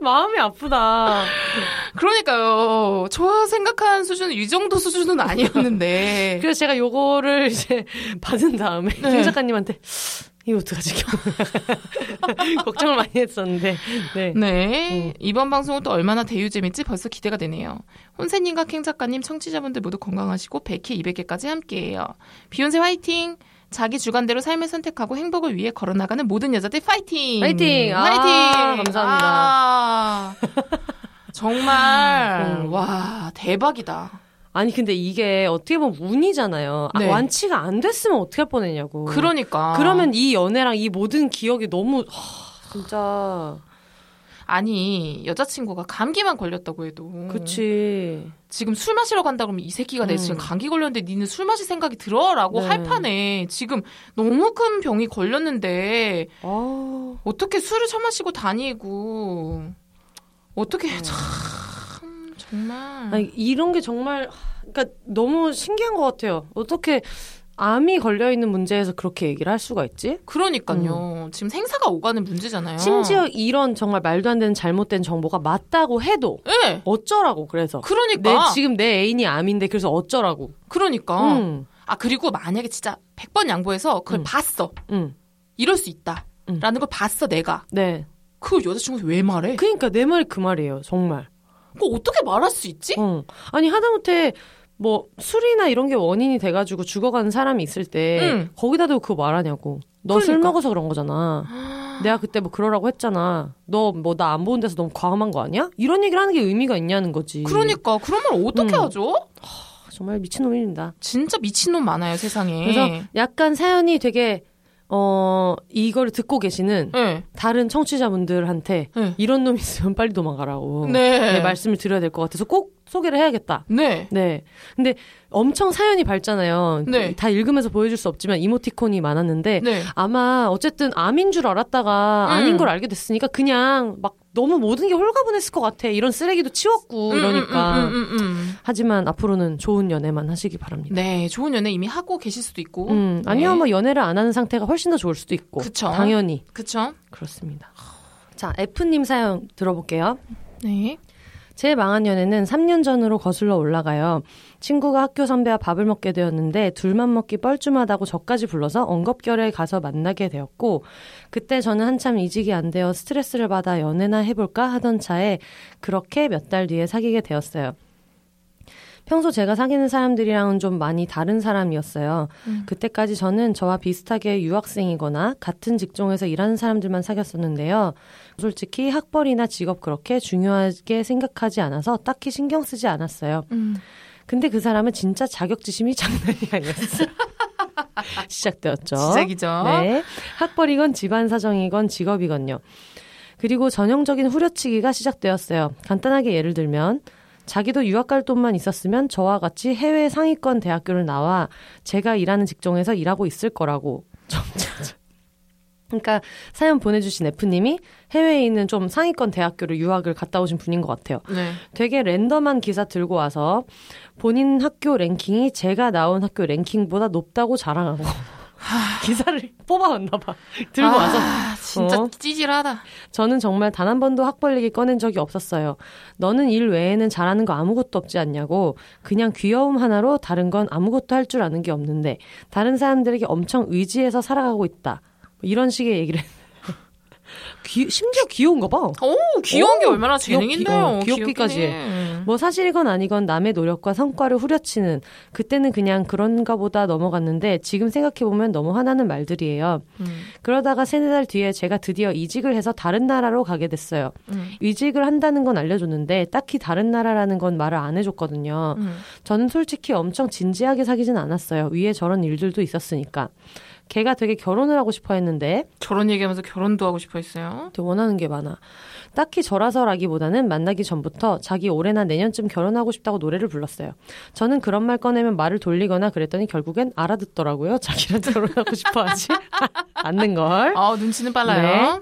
마음이 아프다. 그러니까요. 저 생각한 수준은 이 정도 수준은 아니었는데. 그래서 제가 요거를 이제 받은 다음에 네. 김 작가님한테 이거 어떡하지? 걱정을 많이 했었는데. 네. 네. 음. 이번 방송은 또 얼마나 대유재밌지 벌써 기대가 되네요. 혼세님과 캥 작가님, 청취자분들 모두 건강하시고 100회, 200회까지 함께해요. 비욘세 화이팅! 자기 주관대로 삶을 선택하고 행복을 위해 걸어나가는 모든 여자들 파이팅! 화이팅! 아, 화이팅! 감사합니다. 아, 정말, 음. 와, 대박이다. 아니 근데 이게 어떻게 보면 운이잖아요. 아, 네. 완치가 안 됐으면 어떻게 할 뻔했냐고. 그러니까. 그러면 이 연애랑 이 모든 기억이 너무 하, 진짜 아니, 여자친구가 감기만 걸렸다고 해도. 그치. 지금 술 마시러 간다 그러면 이 새끼가 내 음. 지금 감기 걸렸는데 니는 술 마실 생각이 들어라고 네. 할 판에 지금 너무 큰 병이 걸렸는데 아, 어떻게 술을 처 마시고 다니고 어떻게 참 정말 음. 아니 이런 게 정말 그러니까 너무 신기한 것 같아요. 어떻게 암이 걸려 있는 문제에서 그렇게 얘기를 할 수가 있지? 그러니까요 지금 생사가 오가는 문제잖아요. 음. 심지어 이런 정말 말도 안 되는 잘못된 정보가 맞다고 해도 예 어쩌라고 그래서 내 그러니까 지금 내 애인이 암인데 그래서 어쩌라고? 그러니까 응, 아 그리고 만약에 진짜 100번 양보해서 그걸 음. 봤어 응, 이럴 수 있다. 음. 라는 걸 봤어 내가 네. 그 여자친구한테 왜 말해? 그러니까 내 말이 그 말이에요, 정말. 그거 어떻게 말할 수 있지? 어. 아니 하다못해 뭐 술이나 이런 게 원인이 돼가지고 죽어가는 사람이 있을 때 응. 거기다 대고 그거 말하냐고. 너술 그러니까. 먹어서 그런 거잖아. 내가 그때 뭐 그러라고 했잖아. 너 뭐 나 안 보는 데서 너무 과감한 거 아니야? 이런 얘기를 하는 게 의미가 있냐는 거지. 그러니까 그러면 어떻게 음. 하죠? 정말 미친놈입니다. 진짜 미친놈 많아요 세상에. 그래서 약간 사연이 되게 어 이거를 듣고 계시는 네. 다른 청취자분들한테 네. 이런 놈 있으면 빨리 도망가라고 네. 네, 말씀을 드려야 될 것 같아서 꼭 소개를 해야겠다. 네. 네. 근데 엄청 사연이 밝잖아요. 네. 다 읽으면서 보여줄 수 없지만 이모티콘이 많았는데 네. 아마 어쨌든 암인 줄 알았다가 음. 아닌 걸 알게 됐으니까 그냥 막 너무 모든 게 홀가분했을 것 같아. 이런 쓰레기도 치웠고 음, 이러니까. 음, 음, 음, 음. 하지만 앞으로는 좋은 연애만 하시기 바랍니다. 네, 좋은 연애 이미 하고 계실 수도 있고. 음, 네. 아니면 뭐 연애를 안 하는 상태가 훨씬 더 좋을 수도 있고. 그쵸. 당연히 그쵸? 그렇습니다. 자, F님 사연 들어볼게요. 네. 제 망한 연애는 3년 전으로 거슬러 올라가요. 친구가 학교 선배와 밥을 먹게 되었는데 둘만 먹기 뻘쭘하다고 저까지 불러서 엉겁결에 가서 만나게 되었고 그때 저는 한참 이직이 안 되어 스트레스를 받아 연애나 해볼까 하던 차에 그렇게 몇 달 뒤에 사귀게 되었어요. 평소 제가 사귀는 사람들이랑은 좀 많이 다른 사람이었어요. 음. 그때까지 저는 저와 비슷하게 유학생이거나 같은 직종에서 일하는 사람들만 사귀었었는데요. 솔직히 학벌이나 직업 그렇게 중요하게 생각하지 않아서 딱히 신경 쓰지 않았어요. 음. 근데 그 사람은 진짜 자격지심이 장난이 아니었어요. 시작되었죠. 시작이죠. 네. 학벌이건 집안 사정이건 직업이건요. 그리고 전형적인 후려치기가 시작되었어요. 간단하게 예를 들면 자기도 유학 갈 돈만 있었으면 저와 같이 해외 상위권 대학교를 나와 제가 일하는 직종에서 일하고 있을 거라고. 그러니까 사연 보내주신 F님이 해외에 있는 좀 상위권 대학교를 유학을 갔다 오신 분인 것 같아요. 네. 되게 랜덤한 기사 들고 와서 본인 학교 랭킹이 제가 나온 학교 랭킹보다 높다고 자랑하고 기사를 뽑아왔나 봐. 들고 아, 와서 진짜 어. 찌질하다. 저는 정말 단 한 번도 학벌 얘기 꺼낸 적이 없었어요. 너는 일 외에는 잘하는 거 아무것도 없지 않냐고. 그냥 귀여움 하나로 다른 건 아무것도 할 줄 아는 게 없는데 다른 사람들에게 엄청 의지해서 살아가고 있다. 뭐 이런 식의 얘기를 귀, 심지어 귀여운가 봐. 오, 귀여운 게 오, 얼마나 귀엽기- 재능인데요. 어, 귀엽기까지 해. 뭐 사실이건 아니건 남의 노력과 성과를 후려치는 그때는 그냥 그런가 보다 넘어갔는데 지금 생각해보면 너무 화나는 말들이에요. 음, 그러다가 세네 달 뒤에 제가 드디어 이직을 해서 다른 나라로 가게 됐어요. 음, 이직을 한다는 건 알려줬는데 딱히 다른 나라라는 건 말을 안 해줬거든요. 음. 저는 솔직히 엄청 진지하게 사귀진 않았어요. 위에 저런 일들도 있었으니까. 걔가 되게 결혼을 하고 싶어 했는데 저런 얘기하면서 결혼도 하고 싶어 했어요. 되게 원하는 게 많아. 딱히 저라서라기보다는 만나기 전부터 자기 올해나 내년쯤 결혼하고 싶다고 노래를 불렀어요. 저는 그런 말 꺼내면 말을 돌리거나 그랬더니 결국엔 알아듣더라고요. 자기랑 결혼하고 싶어 하지 않는 걸. 아, 눈치는 빨라요.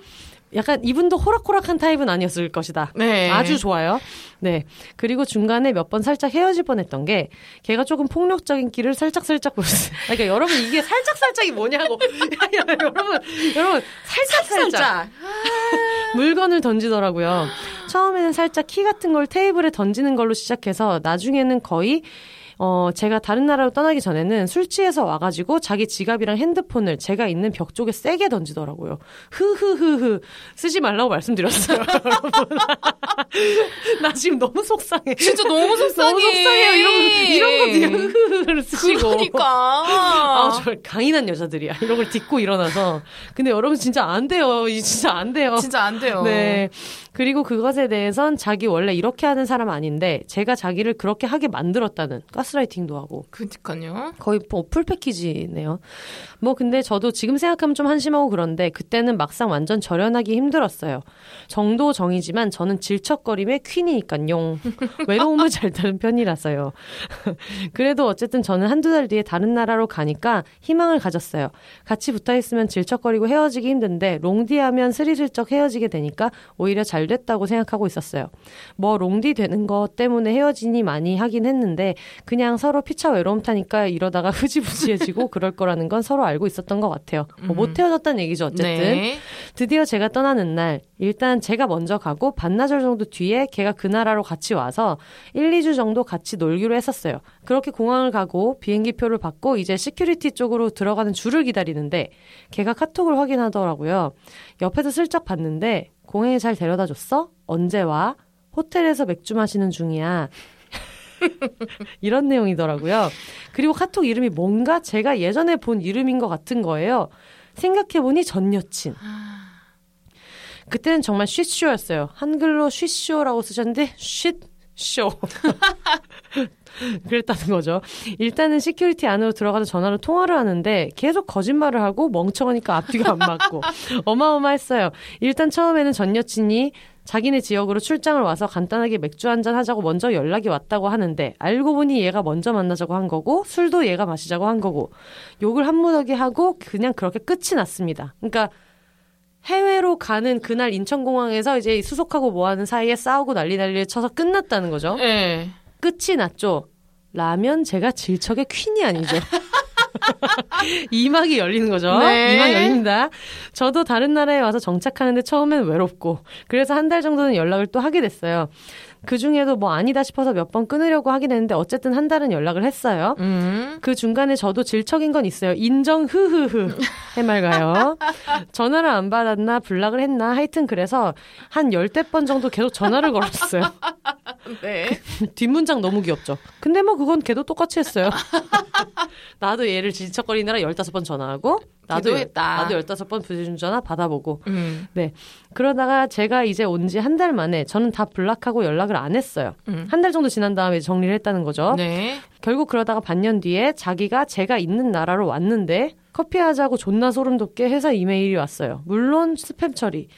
약간 이분도 호락호락한 타입은 아니었을 것이다. 네. 아주 좋아요. 네. 그리고 중간에 몇 번 살짝 헤어질 뻔했던 게 걔가 조금 폭력적인 길을 살짝 살짝 보였어요. 그러니까 여러분 이게 살짝 살짝이 뭐냐고. 여러분 여러분 살짝 살짝 물건을 던지더라고요. 처음에는 살짝 키 같은 걸 테이블에 던지는 걸로 시작해서 나중에는 거의 어, 제가 다른 나라로 떠나기 전에는 술 취해서 와가지고 자기 지갑이랑 핸드폰을 제가 있는 벽 쪽에 세게 던지더라고요. 흐흐흐흐. 쓰지 말라고 말씀드렸어요. 나 지금 너무 속상해. 진짜 너무 속상해. 너무 속상해요. 이런 거, 이런 거 그냥 흐흐흐를 쓰시고. 그러니까. 아, 정말 강인한 여자들이야. 이런 걸 딛고 일어나서. 근데 여러분 진짜 안 돼요. 이 진짜 안 돼요. 진짜 안 돼요. 네. 그리고 그것에 대해선 자기 원래 이렇게 하는 사람 아닌데 제가 자기를 그렇게 하게 만들었다는 가스라이팅도 하고 그니까요. 거의 뭐풀 패키지네요. 뭐 근데 저도 지금 생각하면 좀 한심하고 그런데 그때는 막상 완전 절연하기 힘들었어요. 정도 정이지만 저는 질척거림의 퀸이니까요. 외로움을 잘 타는 편이라서요. 그래도 어쨌든 저는 한두 달 뒤에 다른 나라로 가니까 희망을 가졌어요. 같이 붙어 있으면 질척거리고 헤어지기 힘든데 롱디 하면 스리슬쩍 헤어지게 되니까 오히려 잘 됐다고 생각하고 있었어요. 뭐 롱디 되는 것 때문에 헤어지니 많이 하긴 했는데 그냥 서로 피차 외로움 타니까 이러다가 흐지부지해지고 그럴 거라는 건 서로 알고 있었던 것 같아요. 뭐 못 헤어졌다는 얘기죠 어쨌든. 네. 드디어 제가 떠나는 날, 일단 제가 먼저 가고 반나절 정도 뒤에 걔가 그 나라로 같이 와서 1, 2주 정도 같이 놀기로 했었어요. 그렇게 공항을 가고 비행기 표를 받고 이제 security 쪽으로 들어가는 줄을 기다리는데 걔가 카톡을 확인하더라고요. 옆에서 슬쩍 봤는데 공항에 잘 데려다 줬어? 언제 와? 호텔에서 맥주 마시는 중이야. 이런 내용이더라고요. 그리고 카톡 이름이 뭔가 제가 예전에 본 이름인 것 같은 거예요. 생각해보니 전 여친. 그때는 정말 쉿쇼였어요. 한글로 shit show라고 쓰셨는데 쉿 쇼. 그랬다는 거죠. 일단은 security 안으로 들어가서 전화로 통화를 하는데 계속 거짓말을 하고 멍청하니까 앞뒤가 안 맞고 어마어마했어요. 일단 처음에는 전 여친이 자기네 지역으로 출장을 와서 간단하게 맥주 한잔 하자고 먼저 연락이 왔다고 하는데 알고 보니 얘가 먼저 만나자고 한 거고 술도 얘가 마시자고 한 거고 욕을 한 무더기 하고 그냥 그렇게 끝이 났습니다. 그러니까 해외로 가는 그날 인천공항에서 이제 수속하고 뭐하는 사이에 싸우고 난리 난리를 쳐서 끝났다는 거죠. 네. 끝이 났죠. 라면 제가 질척의 퀸이 아니죠. 이막이 열리는 거죠. 네. 이막 열린다. 저도 다른 나라에 와서 정착하는데 처음엔 외롭고 그래서 한 달 정도는 연락을 또 하게 됐어요. 그 중에도 뭐 아니다 싶어서 몇 번 끊으려고 하긴 했는데 어쨌든 한 달은 연락을 했어요. 음. 그 중간에 저도 질척인 건 있어요. 인정 흐흐흐 해말가요. 전화를 안 받았나 블락을 했나 하여튼 그래서 한 열대 번 정도 계속 전화를 걸었어요. 네. 뒷문장 너무 귀엽죠. 근데 뭐 그건 걔도 똑같이 했어요. 나도 얘를 질척거리느라 열다섯 번 전화하고 나도 기도했다. 나도 열다섯 번 부재중 전화 받아보고 음. 그러다가 제가 이제 온 지 한 달 만에 저는 다 block하고 연락을 안 했어요. 음. 한달 정도 지난 다음에 정리를 했다는 거죠. 네. 결국 그러다가 반년 뒤에 자기가 제가 있는 나라로 왔는데 커피하자고 존나 소름 돋게 회사 이메일이 왔어요. 물론 스팸 처리.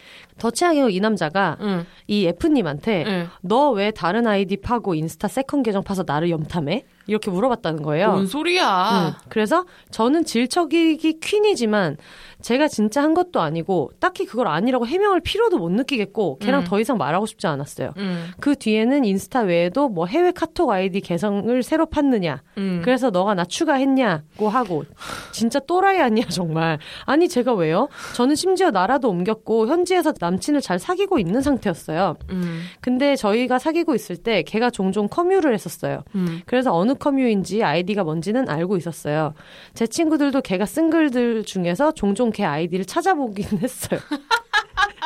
더 최악인 건 이 남자가 음. 이 F님한테 네. 너 왜 다른 아이디 파고 인스타 second 계정 파서 나를 염탐해? 이렇게 물어봤다는 거예요. 뭔 소리야? 음, 그래서 저는 질척이기 퀸이지만 제가 진짜 한 것도 아니고 딱히 그걸 아니라고 해명할 필요도 못 느끼겠고 걔랑 음. 더 이상 말하고 싶지 않았어요. 음. 그 뒤에는 인스타 외에도 뭐 해외 카톡 아이디 계정을 새로 팠느냐 음. 그래서 너가 나 추가했냐고 하고 진짜 또라이 아니야 정말 아니 제가 왜요 저는 심지어 나라도 옮겼고 현지에서 남친을 잘 사귀고 있는 상태였어요 음. 근데 저희가 사귀고 있을 때 걔가 종종 커뮤를 했었어요 음. 그래서 어느 커뮤인지 아이디가 뭔지는 알고 있었어요 제 친구들도 걔가 쓴 글들 중에서 종종 걔 아이디를 찾아보긴 했어요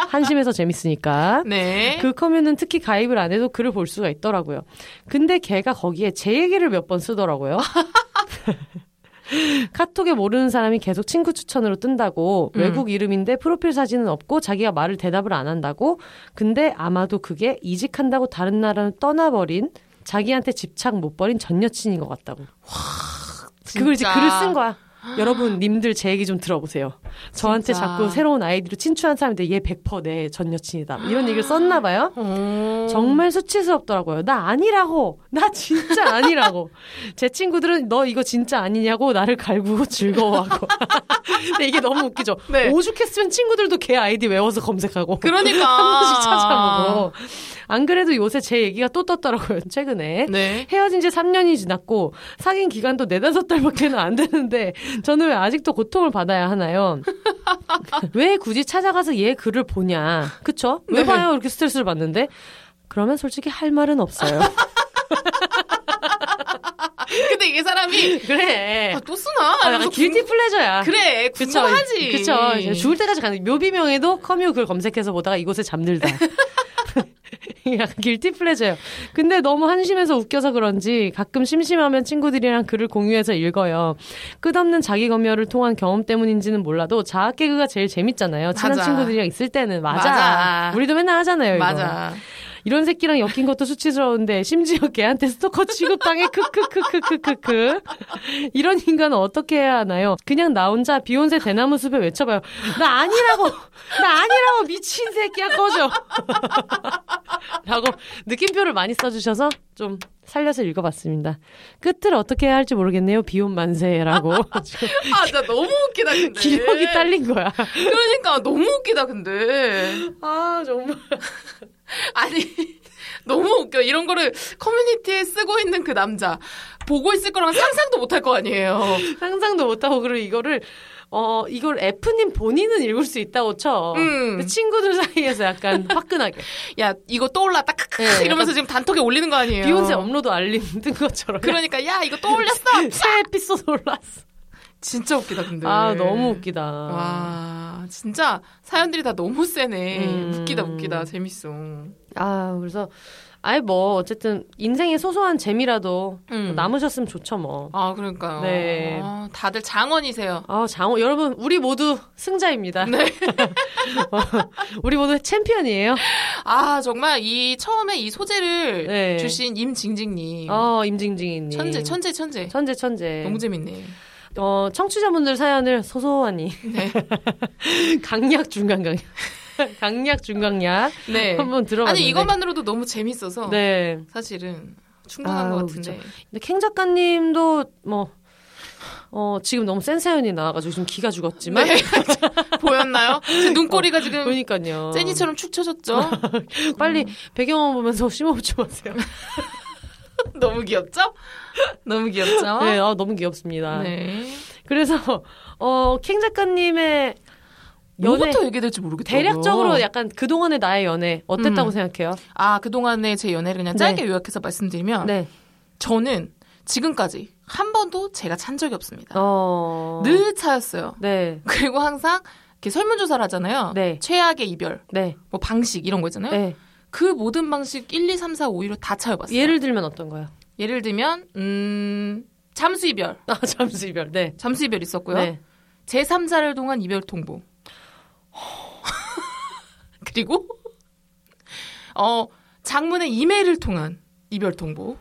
한심해서 재밌으니까 네. 그 커뮤는 특히 가입을 안 해도 글을 볼 수가 있더라고요. 근데 걔가 거기에 제 얘기를 몇 번 쓰더라고요. 카톡에 모르는 사람이 계속 친구 추천으로 뜬다고 음. 외국 이름인데 프로필 사진은 없고 자기가 말을 대답을 안 한다고 근데 아마도 그게 이직한다고 다른 나라로 떠나버린 자기한테 집착 못 버린 전 여친인 것 같다고 그걸 이제. 글을 쓴 거야 여러분 님들 제 얘기 좀 들어보세요 저한테 진짜. 자꾸 새로운 아이디로 친추한 사람인데 얘 100%내 전 여친이다. 이런 얘기를 썼나 봐요. 어. 정말 수치스럽더라고요. 나 아니라고. 나 진짜 아니라고. 제 친구들은 너 이거 진짜 아니냐고 나를 갈구고 즐거워하고. 근데 이게 너무 웃기죠. 네. 오죽했으면 친구들도 걔 아이디 외워서 검색하고. 그러니까 한 번씩 찾아보고. 안 그래도 요새 제 얘기가 또 떴더라고요. 최근에. 네. 헤어진 지 3년이 지났고 사귄 기간도 4, 5달밖에는 안 되는데 저는 왜 아직도 고통을 받아야 하나요? 왜 굳이 찾아가서 얘 글을 보냐? 그쵸? 왜 네. 봐요? 이렇게 스트레스를 받는데? 그러면 솔직히 할 말은 없어요. 근데 이게 사람이 그래. 아, 또 쓰나? 아, 약간 길티 플레저야. 그래, 그쵸. 궁금하지. 그쵸. 이제 죽을 때까지 가는, 묘비명에도 커뮤 글 검색해서 보다가 이곳에 잠들다. 약간 길티 플레저예요. 근데 너무 한심해서 웃겨서 그런지 가끔 심심하면 친구들이랑 글을 공유해서 읽어요. 끝없는 자기 검열을 통한 경험 때문인지는 몰라도 자학 개그가 제일 재밌잖아요. 친한 맞아. 친구들이랑 있을 때는 맞아. 맞아. 우리도 맨날 하잖아요. 이거. 맞아. 이런 새끼랑 엮인 것도 수치스러운데 심지어 걔한테 스토커 취급당해 크크크크크크크 이런 인간은 어떻게 해야 하나요? 그냥 나 혼자 비욘세 대나무 숲에 외쳐봐요. 나 아니라고 나 아니라고 미친 새끼야 꺼져. 라고 느낌표를 많이 써주셔서 좀 살려서 읽어봤습니다. 끝을 어떻게 해야 할지 모르겠네요. 비혼 만세라고 아, 나 너무 웃기다, 근데. 기력이 딸린 거야. 그러니까 너무 웃기다, 근데. 아 정말. 아니, 너무 웃겨. 이런 거를 커뮤니티에 쓰고 있는 그 남자. 보고 있을 거랑 상상도 못 할 거 아니에요. 상상도 못 하고 그리고 이거를 어 이걸 F님 본인은 읽을 수 있다고 쳐. 음. 친구들 사이에서 약간 화끈하게 야, 이거 떠올랐다. 크크 네, 이러면서 지금 단톡에 올리는 거 아니에요. 비욘세 업로드 알림 뜬 것처럼. 그러니까, 야, 이거 떠올렸어. 새 에피소드 올랐어. 진짜 웃기다, 근데. 아 너무 웃기다. 와, 진짜 사연들이 다 너무 세네. 음. 웃기다, 웃기다. 재밌어. 아 그래서 아예 뭐 어쨌든 인생의 소소한 재미라도 음. 남으셨으면 좋죠 뭐. 아, 그러니까요. 네. 아, 다들 장원이세요. 아 장호 여러분 우리 모두 승자입니다. 네. 우리 모두 챔피언이에요. 아, 정말 이 처음에 이 소재를 네. 주신 임징징님. 어 임징징이님. 천재, 천재, 천재. 천재 천재. 너무 재밌네. 어, 청취자분들 사연을 소소하니. 네. 강약 중강강. 강약 중강약. 네. 한번 들어봤는데. 아니, 이것만으로도 너무 재밌어서. 네. 사실은 충분한 아우, 것 같은데. 근데 캥 작가님도 뭐 어, 지금 너무 센 사연이 나와가지고 지금 기가 죽었지만. 네. 보였나요? 지금 눈꼬리가 지금 그러니까요. 제니처럼 축 처졌죠? 빨리 배경화 보면서 심호흡 좀 하세요. 너무 귀엽죠? 너무 귀엽죠? 네, 아, 너무 귀엽습니다. 네. 그래서, 어, 캥 작가님의 연애, 뭐부터 얘기해야 될지 모르겠어요. 대략적으로 약간 그동안의 나의 연애 어땠다고 음. 생각해요? 아, 그동안의 제 연애를 그냥 짧게 요약해서 말씀드리면 네. 저는 지금까지 한 번도 제가 찬 적이 없습니다. 어. 늘 차였어요. 네. 그리고 항상 이렇게 설문조사를 하잖아요. 네. 최악의 이별, 네. 뭐 방식 이런 거 있잖아요. 네. 그 모든 방식 1, 2, 3, 4, 5, 6로 다 차여봤어요. 예를 들면 어떤 거요? 예를 들면 음, 잠수 이별, 아, 잠수 이별. 네. 잠수 이별 있었고요. 네. 제 3자를 통한 이별 통보. 그리고 어 장문의 이메일을 통한 이별 통보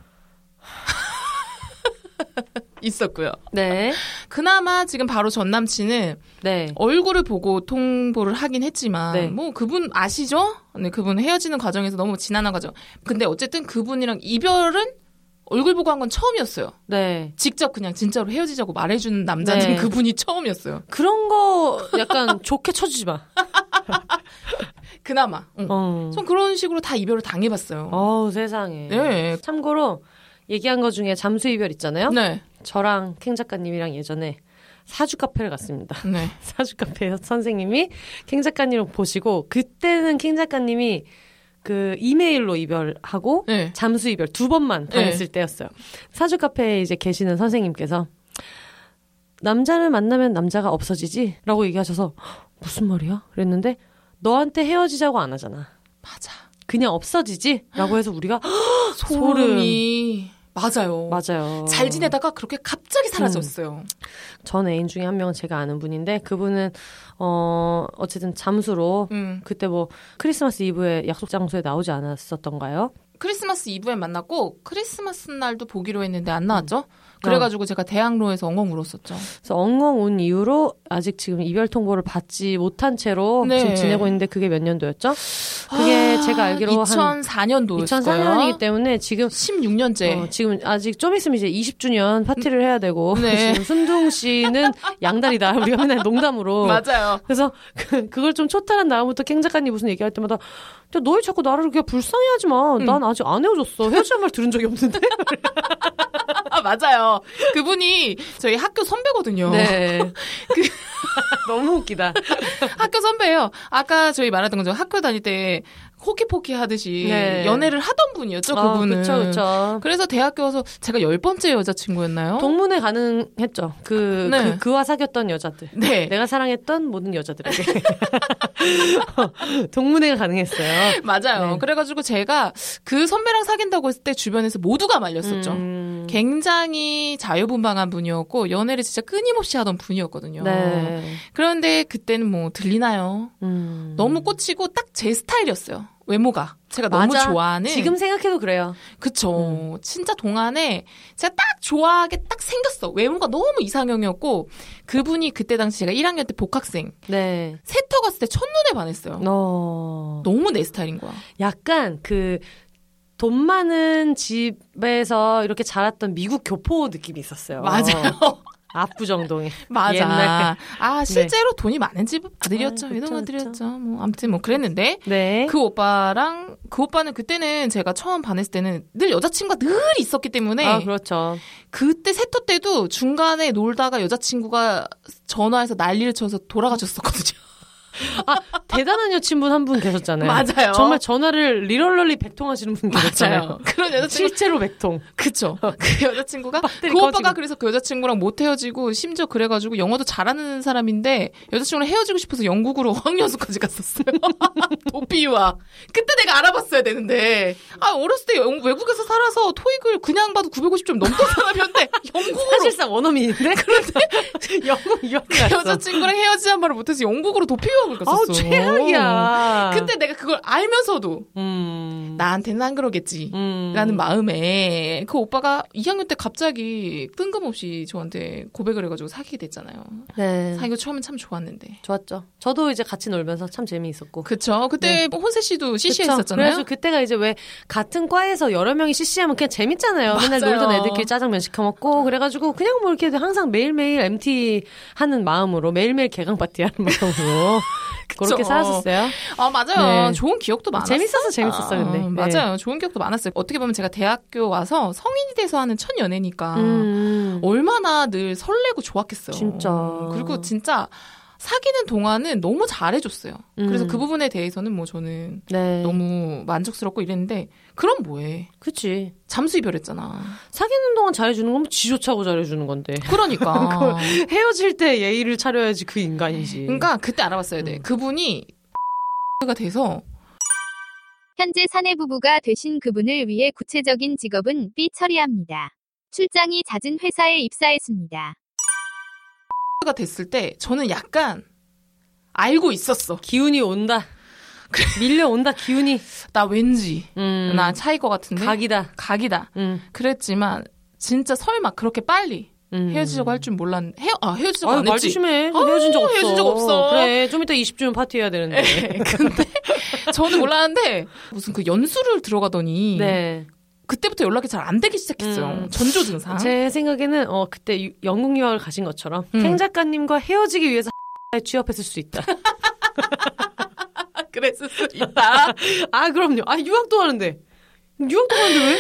있었고요. 네. 그나마 지금 바로 전 남친은 네. 얼굴을 보고 통보를 하긴 했지만 네. 뭐 그분 아시죠? 네, 그분 헤어지는 과정에서 너무 지난한 과정. 근데 어쨌든 그분이랑 이별은 얼굴 보고 한 건 처음이었어요. 네. 직접 그냥 진짜로 헤어지자고 말해주는 남자는 네. 그분이 처음이었어요. 그런 거 약간 좋게 쳐주지 마. 그나마. 응. 어. 전 그런 식으로 다 이별을 당해봤어요. 어우, 세상에. 네. 참고로 얘기한 거 중에 잠수 이별 있잖아요. 네. 저랑 캥 작가님이랑 예전에 사주 카페를 갔습니다. 네. 사주 카페 선생님이 캥 작가님을 보시고 그때는 캥 작가님이 그 이메일로 이별하고 네. 잠수 이별 두 번만 당했을 때였어요. 사주 카페에 이제 계시는 선생님께서 남자를 만나면 남자가 없어지지? 라고 얘기하셔서 "헉, 무슨 말이야? 그랬는데 너한테 헤어지자고 안 하잖아. 맞아. 그냥 없어지지? 라고 해서 우리가 소름이. 맞아요. 맞아요. 잘 지내다가 그렇게 갑자기 사라졌어요. 전 애인 중에 한 명은 제가 아는 분인데 그분은 어 어쨌든 잠수로 음. 그때 뭐 크리스마스 이브에 약속 장소에 나오지 않았었던가요? 크리스마스 이브에 만났고 크리스마스 날도 보기로 했는데 안 나왔죠. 그래가지고 제가 대학로에서 엉엉 울었었죠. 그래서 엉엉 운 이후로 아직 지금 이별 통보를 받지 못한 채로 네. 지금 지내고 있는데 그게 몇 년도였죠? 그게 아, 제가 알기로 한 2004년도였어요. 2004년이기 때문에 지금 16년째. 어, 지금 아직 좀 있으면 이제 20주년 파티를 해야 되고 네. 지금 순둥 씨는 양다리다 우리가 맨날 농담으로 맞아요. 그래서 그, 그걸 좀 초탈한 다음부터 캥 작가님 무슨 얘기할 때마다 야, 너희 자꾸 나를 그냥 불쌍해하지 마. 음. 난 아직 안 헤어졌어. 헤어지는 말 들은 적이 없는데. 아, 맞아요. 그분이 저희 학교 선배거든요. 네. 너무 웃기다. 학교 선배예요. 아까 저희 말했던 거죠. 학교 다닐 때 호키포키 하듯이 네. 연애를 하던 분이었죠. 어, 그분은. 그쵸, 그쵸. 그래서 대학교 와서 제가 열 번째 여자친구였나요? 동문회 가능했죠. 그, 네. 그, 그와 사귀었던 여자들. 네. 내가 사랑했던 모든 여자들에게. 동문회가 가능했어요. 맞아요. 네. 그래가지고 제가 그 선배랑 사귄다고 했을 때 주변에서 모두가 말렸었죠. 음, 굉장히 자유분방한 분이었고 연애를 진짜 끊임없이 하던 분이었거든요. 네. 그런데 그때는 뭐 들리나요? 음. 너무 꽂히고 딱 제 스타일이었어요. 외모가 제가 너무 맞아. 좋아하는 지금 생각해도 그래요. 그쵸. 진짜 동안에 제가 딱 좋아하게 딱 생겼어. 외모가 너무 이상형이었고 그분이 그때 당시 제가 1학년 때 복학생 네. 세터 갔을 때 첫눈에 반했어요. 어. 너무 내 스타일인 거야. 약간 그, 돈 많은 집에서 이렇게 자랐던 미국 교포 느낌이 있었어요. 맞아요. 압구정동에. 맞아. 옛날. 아 실제로 돈이 많은 집 아들이었죠. 아, 그쵸, 이동 그쵸. 아들이었죠. 뭐 아무튼 뭐 그랬는데 네. 그 오빠랑 그 오빠는 그때는 제가 처음 반했을 때는 늘 여자친구가 늘 있었기 때문에 아, 그렇죠. 그때 세터 때도 중간에 놀다가 여자친구가 전화해서 난리를 쳐서 돌아가셨었거든요. 대단한 여친분 한 분 계셨잖아요. 맞아요. 정말 전화를 리얼럴리 백통하시는 분 계셨잖아요. 그런 여자친구 실제로 백 통. 그쵸. 그 여자친구가 그 배터리 오빠가 꺼지고. 그래서 그 여자친구랑 못 헤어지고 심지어 그래가지고 영어도 잘하는 사람인데 여자친구랑 헤어지고 싶어서 영국으로 어학연수까지 갔었어요. 도피와 그때 내가 알아봤어야 되는데 아 어렸을 때 영- 외국에서 살아서 토익을 그냥 봐도 950점 넘던 사람이었는데 영국으로 사실상 원어민인데 그런데 영국 유학 그. 여자친구랑 헤어지는 말을 못해서 영국으로 도피 유학을 갔었어. 아우 최악이야. 근데 내가 그걸 알면서도 음. 나한테는 안 그러겠지. 음. 라는 마음에 그 오빠가 2학년 때 갑자기 뜬금없이 저한테 고백을 해가지고 사귀게 됐잖아요. 네. 사귀고 처음엔 참 좋았는데. 좋았죠. 저도 이제 같이 놀면서 참 재미있었고. 그쵸. 그때 뭐 혼세 씨도 CC? 했었잖아요. 그래서 그때가 이제 왜 같은 과에서 여러 명이 CC하면 그냥 재밌잖아요. 맨날 맞아요. 놀던 애들끼리 짜장면 시켜 먹고 그래가지고 그냥 뭐 이렇게 항상 매일매일 MT 하는 마음으로 매일매일 개강 파티 하는 마음으로 그렇게 살았었어요. 아, 맞아요. 네. 좋은 기억도 많았어요. 재밌어서 재밌었어 근데. 네. 맞아요. 좋은 기억도 많았어요. 어떻게 보면 제가 대학교 와서 성인이 돼서 하는 첫 연애니까 음. 얼마나 늘 설레고 좋았겠어요. 진짜. 그리고 진짜 사귀는 동안은 너무 잘해줬어요. 그래서 음. 그 부분에 대해서는 뭐 저는 네. 너무 만족스럽고 이랬는데 그럼 뭐해? 그치. 잠수 이별했잖아. 사귀는 동안 잘해주는 건 지조차고 잘해주는 건데. 그러니까. 헤어질 때 예의를 차려야지 그 인간이지. 그러니까 그때 알아봤어야 돼. 음. 그분이 가 돼서 현재 사내 부부가 되신 그분을 위해 구체적인 직업은 B 처리합니다. 출장이 잦은 회사에 입사했습니다. 가 됐을 때 저는 약간 알고 있었어. 기운이 온다. 밀려온다, 기운이. 나 왠지 음. 나 차일 것 같은데 각이다. 각이다. 음. 그랬지만 진짜 설마 그렇게 빨리 음. 헤어지려고 할 줄 몰랐는데 헤어 아 헤어지자고 아유, 안말 했지. 조심해. 아유, 헤어진 적 없어. 헤어진 적 없어. 그래, 좀 이따 20주년 파티 해야 되는데. 근데 저는 몰랐는데 무슨 그 연수를 들어가더니 네. 그때부터 연락이 잘 안 되기 시작했어요. 음. 전조 증상. 제 생각에는, 어, 그때 유- 영국 유학을 가신 것처럼, 음. 행 작가님과 헤어지기 위해서 에 취업했을 수 있다. 그랬을 수 있다. 아, 그럼요. 아, 유학도 하는데. 유학도 가는데 왜?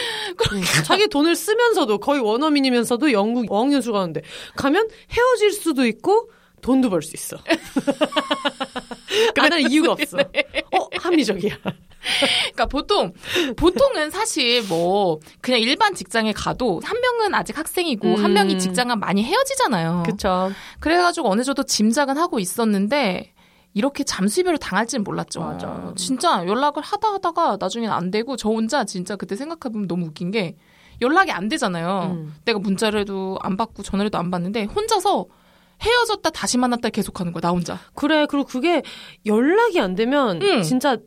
음, 자기 돈을 쓰면서도 거의 원어민이면서도 영국 어학연수 가는데 가면 헤어질 수도 있고 돈도 벌 수 있어. 안할 이유가 없어. 어, 합리적이야. 그러니까 보통 보통은 사실 뭐 그냥 일반 직장에 가도 한 명은 아직 학생이고 음. 한 명이 직장은 많이 헤어지잖아요. 그쵸. 그래가지고 어느 정도 짐작은 하고 있었는데 이렇게 잠수이별을 당할지는 몰랐죠. 맞아. 진짜 연락을 하다 하다가 나중엔 안 되고 저 혼자 진짜 그때 생각해보면 너무 웃긴 게 연락이 안 되잖아요. 음. 내가 문자를 해도 안 받고 전화를 해도 안 받는데 혼자서 헤어졌다 다시 만났다 계속하는 거야 나 혼자. 그래. 그리고 그게 연락이 안 되면 응. 진짜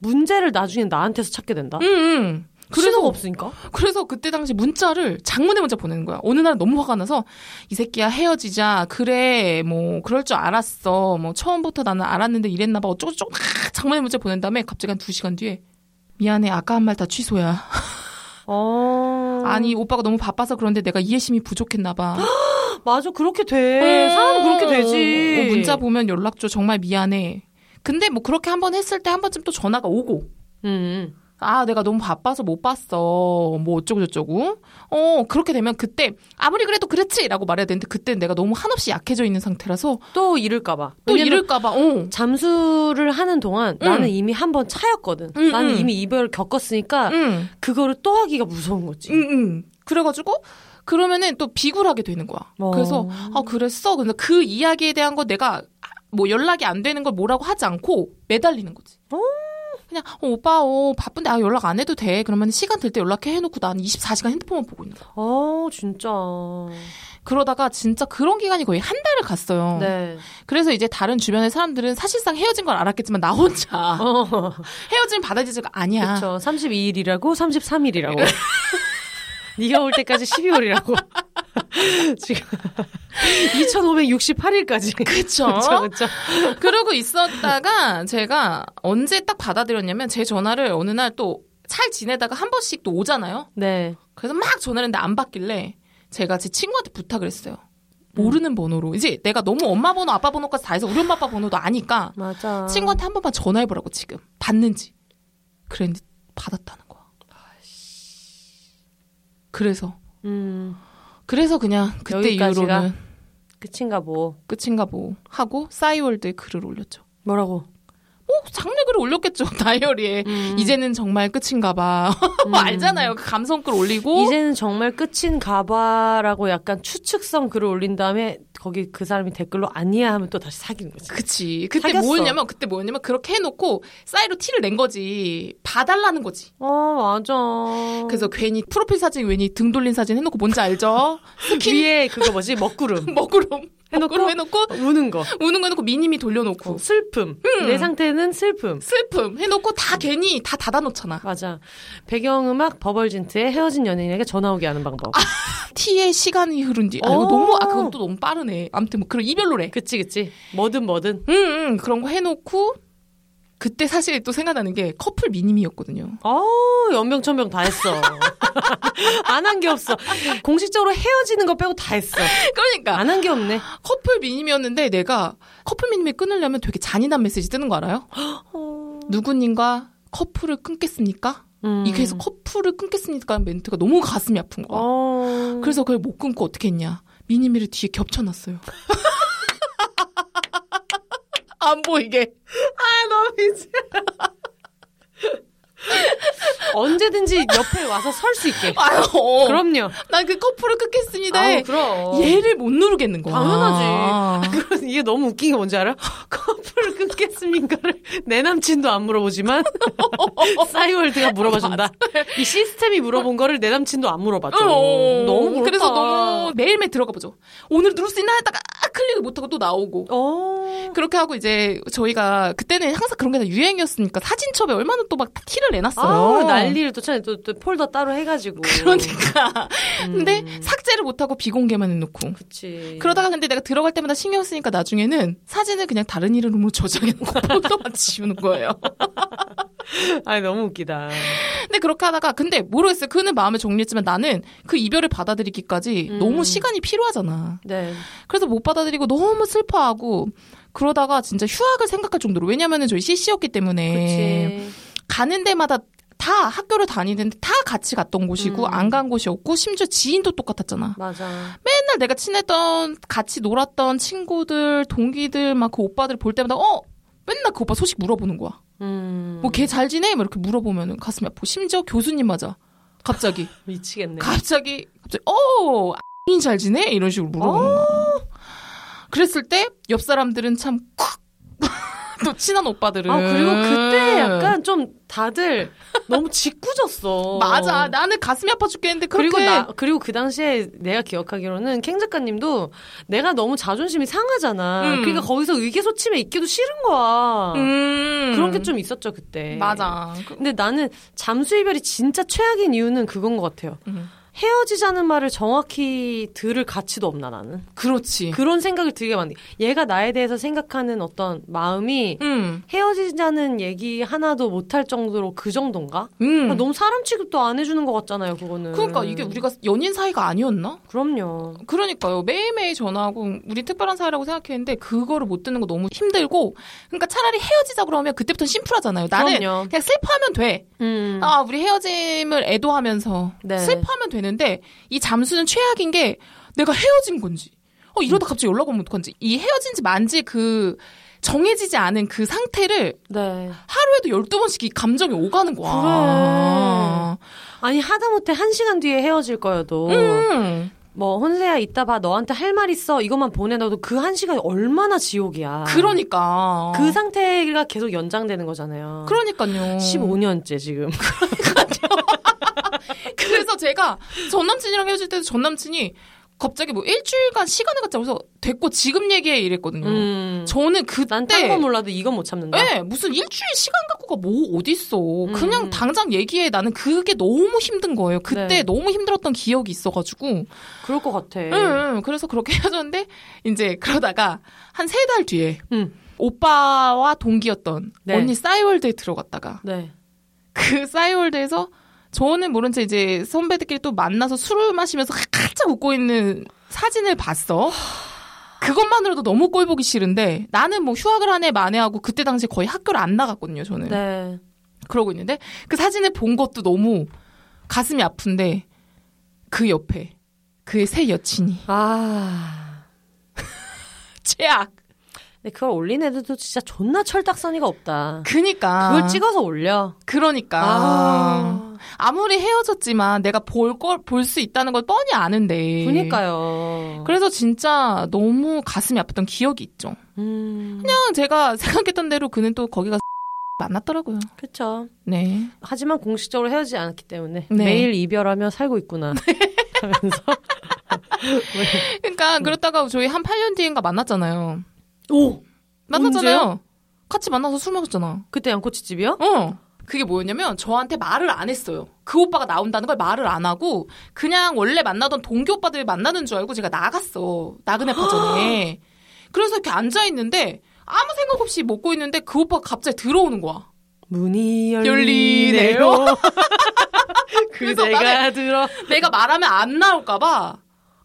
문제를 나중에 나한테서 찾게 된다. 응, 응. 신호가 없으니까. 그래서 그때 당시 문자를 장문의 문자 보내는 거야. 어느 날 너무 화가 나서 이 새끼야 헤어지자. 그래 뭐 그럴 줄 알았어. 뭐 처음부터 나는 알았는데 이랬나 봐. 어쩌고 저쩌고 막 장문의 문자 보낸 다음에 갑자기 한 두 시간 뒤에 미안해 아까 한 말 다 취소야. 어. 아니 오빠가 너무 바빠서 그런데 내가 이해심이 부족했나 봐. 맞아 그렇게 돼. 사람은 그렇게 되지. 어, 문자 보면 연락 줘. 정말 미안해. 근데 뭐 그렇게 한 번 했을 때 한 번쯤 또 전화가 오고. 음. 아, 내가 너무 바빠서 못 봤어. 뭐 어쩌고저쩌고. 어, 그렇게 되면 그때 아무리 그래도 그렇지! 라고 말해야 되는데 그때 내가 너무 한없이 약해져 있는 상태라서 또 이럴까봐. 또 이럴까봐, 어. 잠수를 하는 동안 응. 나는 이미 한 번 차였거든. 응, 나는 응. 이미 이별을 겪었으니까 응, 그거를 또 하기가 무서운 거지. 응, 응. 그래가지고 그러면은 또 비굴하게 되는 거야. 어. 그래서, 아, 그랬어. 근데 그 이야기에 대한 거 내가 뭐 연락이 안 되는 걸 뭐라고 하지 않고 매달리는 거지. 어. 그냥, 어, 오빠, 어, 바쁜데, 아, 연락 안 해도 돼. 그러면 시간 될 때 연락해 해놓고 난 24시간 핸드폰만 보고 있는 거야. 어, 진짜. 그러다가 진짜 그런 기간이 거의 한 달을 갔어요. 네. 그래서 이제 다른 주변의 사람들은 사실상 헤어진 걸 알았겠지만 나 혼자 어. 헤어짐 받아들이지가 아니야. 그쵸. 32일이라고 33일이라고. 네가 올 때까지 12월이라고. 지금 2568일까지. 그쵸? 그쵸, 그쵸. 그러고 있었다가 제가 언제 딱 받아들였냐면 제 전화를 어느 날 또 잘 지내다가 한 번씩 또 오잖아요. 네. 그래서 막 전화를 했는데 안 받길래 제가 제 친구한테 부탁을 했어요. 모르는 번호로. 이제 내가 너무 엄마 번호, 아빠 번호까지 다 해서 우리 엄마 아빠 번호도 아니까 맞아. 친구한테 한 번만 전화해보라고 지금. 받는지. 그랬는데 받았다는. 그래서. 음, 그래서 그냥 그때 여기까지가? 이후로는 끝인가 뭐. 끝인가 뭐 하고 싸이월드에 글을 올렸죠. 뭐라고? 뭐 장례 글을 올렸겠죠 다이어리에 음. 이제는 정말 끝인가 봐 음. 알잖아요 그 감성 글 올리고 이제는 정말 끝인가 봐라고 약간 추측성 글을 올린 다음에 거기 그 사람이 댓글로 아니야 하면 또 다시 사귀는 거지. 그치 그때 사귀었어. 뭐였냐면 그때 뭐였냐면 그렇게 해놓고 싸이로 티를 낸 거지 봐달라는 거지 어, 맞아. 그래서 괜히 프로필 사진 괜히 등 돌린 사진 해놓고 뭔지 알죠 스킨 위에 그거 뭐지? 먹구름. 먹구름 해놓고? 해놓고 우는 거. 우는 거 해놓고 미니미 돌려놓고 어, 슬픔. 내 상태는 슬픔. 슬픔 해놓고 다 괜히 다 닫아놓잖아 맞아. 배경음악 버벌진트의 헤어진 연인에게 전화 오게 하는 방법. 티에 시간이 흐른 뒤. 아, 이거 오. 너무, 아, 그건 또 너무 빠르네. 아무튼 뭐 그런 이별 노래. 그치, 그치. 뭐든 뭐든. 응, 응, 그런 거 해놓고, 그때 사실 또 생각나는 게 커플 미니미였거든요. 어, 연병천병 다 했어. 안 한 게 없어. 공식적으로 헤어지는 거 빼고 다 했어. 그러니까, 안 한 게 없네. 커플 미니미였는데 내가 커플 미니미 끊으려면 되게 잔인한 메시지 뜨는 거 알아요? 누구님과 커플을 끊겠습니까? 음. 이게 해서 커플을 끊겠습니까? 멘트가 너무 가슴이 아픈 거야. 어. 그래서 그걸 못 끊고 어떻게 했냐. 미니미를 뒤에 겹쳐놨어요. 안 보이게. 아, 너무 이제. 언제든지 옆에 와서 설 수 있게. 아유, 그럼요. 난 그 커플을 끊겠습니다. 아우, 그럼. 얘를 못 누르겠는 거야. 당연하지. 그건 이게 너무 웃긴 게 뭔지 알아? 커플을 끊겠습니까를 내 남친도 안 물어보지만 싸이월드가 물어봐준다. 이 시스템이 물어본 거를 내 남친도 안 물어봤죠. 어, 너무 그렇다. 그래서 너무 매일매일 들어가 보죠. 오늘 누를 수 있나 했다가 아, 클릭을 못하고 또 나오고. 어. 그렇게 하고 이제 저희가 그때는 항상 그런 게 다 유행이었으니까 사진첩에 얼마나 또 막 티를 내놨어요. 아, 난리를 또. 또, 또 폴더 따로 해가지고. 그러니까. 음. 근데 삭제를 못하고 비공개만 해놓고. 그치. 그러다가 근데 내가 들어갈 때마다 신경 쓰니까 나중에는 사진을 그냥 다른 이름으로 저장해놓고 폴더만 지우는 거예요. 아니, 너무 웃기다. 근데 그렇게 하다가 근데 모르겠어요. 그는 마음을 정리했지만 나는 그 이별을 받아들이기까지 음. 너무 시간이 필요하잖아. 네. 그래서 못 받아들이고 너무 슬퍼하고 그러다가 진짜 휴학을 생각할 정도로 왜냐면은 저희 CC였기 때문에 그치. 가는 데마다 다 학교를 다니는데 다 같이 갔던 곳이고 음. 안간 곳이었고 심지어 지인도 똑같았잖아. 맞아. 맨날 내가 친했던 같이 놀았던 친구들 동기들 막 그 오빠들 볼 때마다 어 맨날 그 오빠 소식 물어보는 거야. 음. 뭐걔 잘 지내? 막 이렇게 물어보면은 가슴이 아프고 심지어 교수님 맞아. 갑자기 미치겠네. 갑자기 갑자기 어 X인 잘 지내? 이런 식으로 물어보는 거야. 그랬을 때 옆 사람들은 참콱 또 친한 오빠들은. 아 그리고 그때 약간 좀 다들 너무 짓궂었어. 맞아. 나는 가슴이 아파 죽겠는데 그렇게 그리고 나 그리고 그 당시에 내가 기억하기로는 캥 작가님도 내가 너무 자존심이 상하잖아. 음. 그러니까 거기서 의기소침해 있기도 싫은 거야. 음. 그런 게 좀 있었죠 그때. 맞아. 그- 근데 나는 잠수 이별이 진짜 최악인 이유는 그건 것 같아요. 음. 헤어지자는 말을 정확히 들을 가치도 없나 나는. 그렇지. 그런 생각을 들게 만든. 얘가 나에 대해서 생각하는 어떤 마음이 음. 헤어지자는 얘기 하나도 못할 정도로 그 정도인가? 음. 아, 너무 사람 취급도 안 해주는 것 같잖아요, 그거는. 그러니까 이게 우리가 연인 사이가 아니었나? 그럼요. 그러니까요. 매일매일 전화하고 우리 특별한 사이라고 생각했는데 그거를 못 듣는 거 너무 힘들고 그러니까 차라리 헤어지자 그러면 그때부터 심플하잖아요. 나는 그럼요. 그냥 슬퍼하면 돼. 음. 아, 우리 헤어짐을 애도하면서 네. 슬퍼하면 되는데 이 잠수는 최악인 게 내가 헤어진 건지 어 이러다 갑자기 연락 오면 어떡한지 이 헤어진 지 만지 그 정해지지 않은 그 상태를 네. 하루에도 12번씩 이 감정이 오가는 거야. 아니, 하다못해 한 시간 뒤에 헤어질 거여도, 음. 뭐, 혼세야, 이따 봐, 너한테 할 말 있어. 이것만 보내놔도 그 한 시간이 얼마나 지옥이야. 그러니까. 그 상태가 계속 연장되는 거잖아요. 그러니까요. 15년째 지금. 그래서 제가 전 남친이랑 헤어질 때도 전 남친이 갑자기 뭐 일주일간 시간을 갖자 그래서 됐고 지금 얘기해 이랬거든요. 음. 저는 그때 난딴건 몰라도 이건 못 참는다. 네, 무슨 일주일 시간 갖고가 뭐 어딨어. 그냥 음. 당장 얘기해. 나는 그게 너무 힘든 거예요. 그때 네. 너무 힘들었던 기억이 있어가지고. 그럴 것 같아. 응, 응. 그래서 그렇게 헤어졌는데, 이제 그러다가 한 세 달 뒤에 음. 오빠와 동기였던 네. 언니 싸이월드에 들어갔다가 네. 그 싸이월드에서 저는 모른 채 이제 선배들끼리 또 만나서 술을 마시면서 활짝 웃고 있는 사진을 봤어. 그것만으로도 너무 꼴 보기 싫은데 나는 뭐 휴학을 한 해 만회하고 그때 당시에 거의 학교를 안 나갔거든요, 저는. 네. 그러고 있는데 그 사진을 본 것도 너무 가슴이 아픈데 그 옆에 그의 새 여친이 아. 최악. 근데 그걸 올린 애들도 진짜 존나 철딱서니가 없다. 그니까 그걸 찍어서 올려. 그러니까 아. 아무리 헤어졌지만 내가 볼 걸 볼 수 있다는 걸 뻔히 아는데. 그니까요. 그래서 진짜 너무 가슴이 아팠던 기억이 있죠. 음. 그냥 제가 생각했던 대로 그는 또 거기가 만났더라고요. 그쵸. 네. 하지만 공식적으로 헤어지지 않았기 때문에 네. 매일 이별하며 살고 있구나. 하면서. 그러니까 그렇다가 저희 한 8년 뒤인가 만났잖아요. 오! 만났잖아요. 언제요? 같이 만나서 술 마셨잖아. 그때 양꼬치집이요? 어. 그게 뭐였냐면 저한테 말을 안 했어요. 그 오빠가 나온다는 걸 말을 안 하고 그냥 원래 만나던 동기 오빠들 만나는 줄 알고 제가 나갔어. 나그네 파전에. 그래서 이렇게 앉아 있는데 아무 생각 없이 먹고 있는데 그 오빠가 갑자기 들어오는 거야. 문이 열리네요. 그래서 그대가 들어. 내가 말하면 안 나올까봐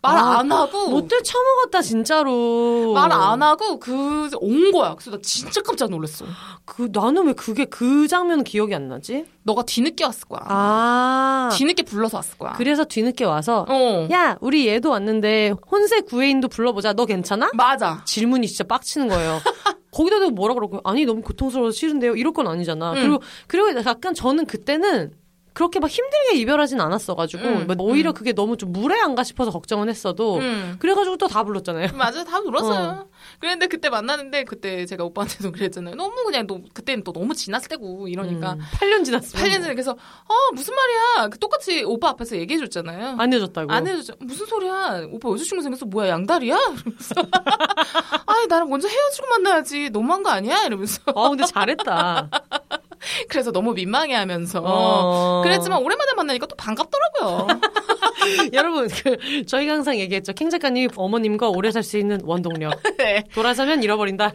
말 아, 안 하고 못돼 처먹었다 진짜로. 말 안 하고 그 온 거야. 그래서 나 진짜 깜짝 놀랐어. 그 나는 왜 그게 그 장면 기억이 안 나지? 너가 뒤늦게 왔을 거야. 아. 뒤늦게 불러서 왔을 거야. 그래서 뒤늦게 와서 어. 야 우리 얘도 왔는데 혼세 구애인도 불러보자. 너 괜찮아? 맞아. 질문이 진짜 빡치는 거예요. 거기다 대고 뭐라 그러고 아니 너무 고통스러워서 싫은데요. 이럴 건 아니잖아. 음. 그리고 그리고 약간 저는 그때는 그렇게 막 힘들게 이별하진 않았어가지고 음, 뭐 오히려 그게 너무 좀 무례한가 싶어서 걱정은 했어도 음. 그래가지고 또 다 불렀잖아요. 맞아, 다 울었어요. 그랬는데 그때 만났는데 그때 제가 오빠한테도 그랬잖아요. 너무 그냥 너 그때는 또 너무 지났을 때고 이러니까 음, 8년 지났어. 8년 전에 그래서 아 무슨 말이야? 그 똑같이 오빠 앞에서 얘기해줬잖아요. 안 해줬다고. 안 해줬죠. 무슨 소리야? 오빠 여자친구 생겼어? 뭐야 양다리야? 이러면서 아니 나랑 먼저 헤어지고 만나야지. 너무한 거 아니야? 이러면서 아 근데 잘했다. 그래서 너무 민망해하면서 어. 그랬지만 오랜만에 만나니까 또 반갑더라고요. 여러분 그 저희가 항상 얘기했죠. 캥 작가님이 어머님과 오래 살 수 있는 원동력. 네. 돌아서면 잃어버린다.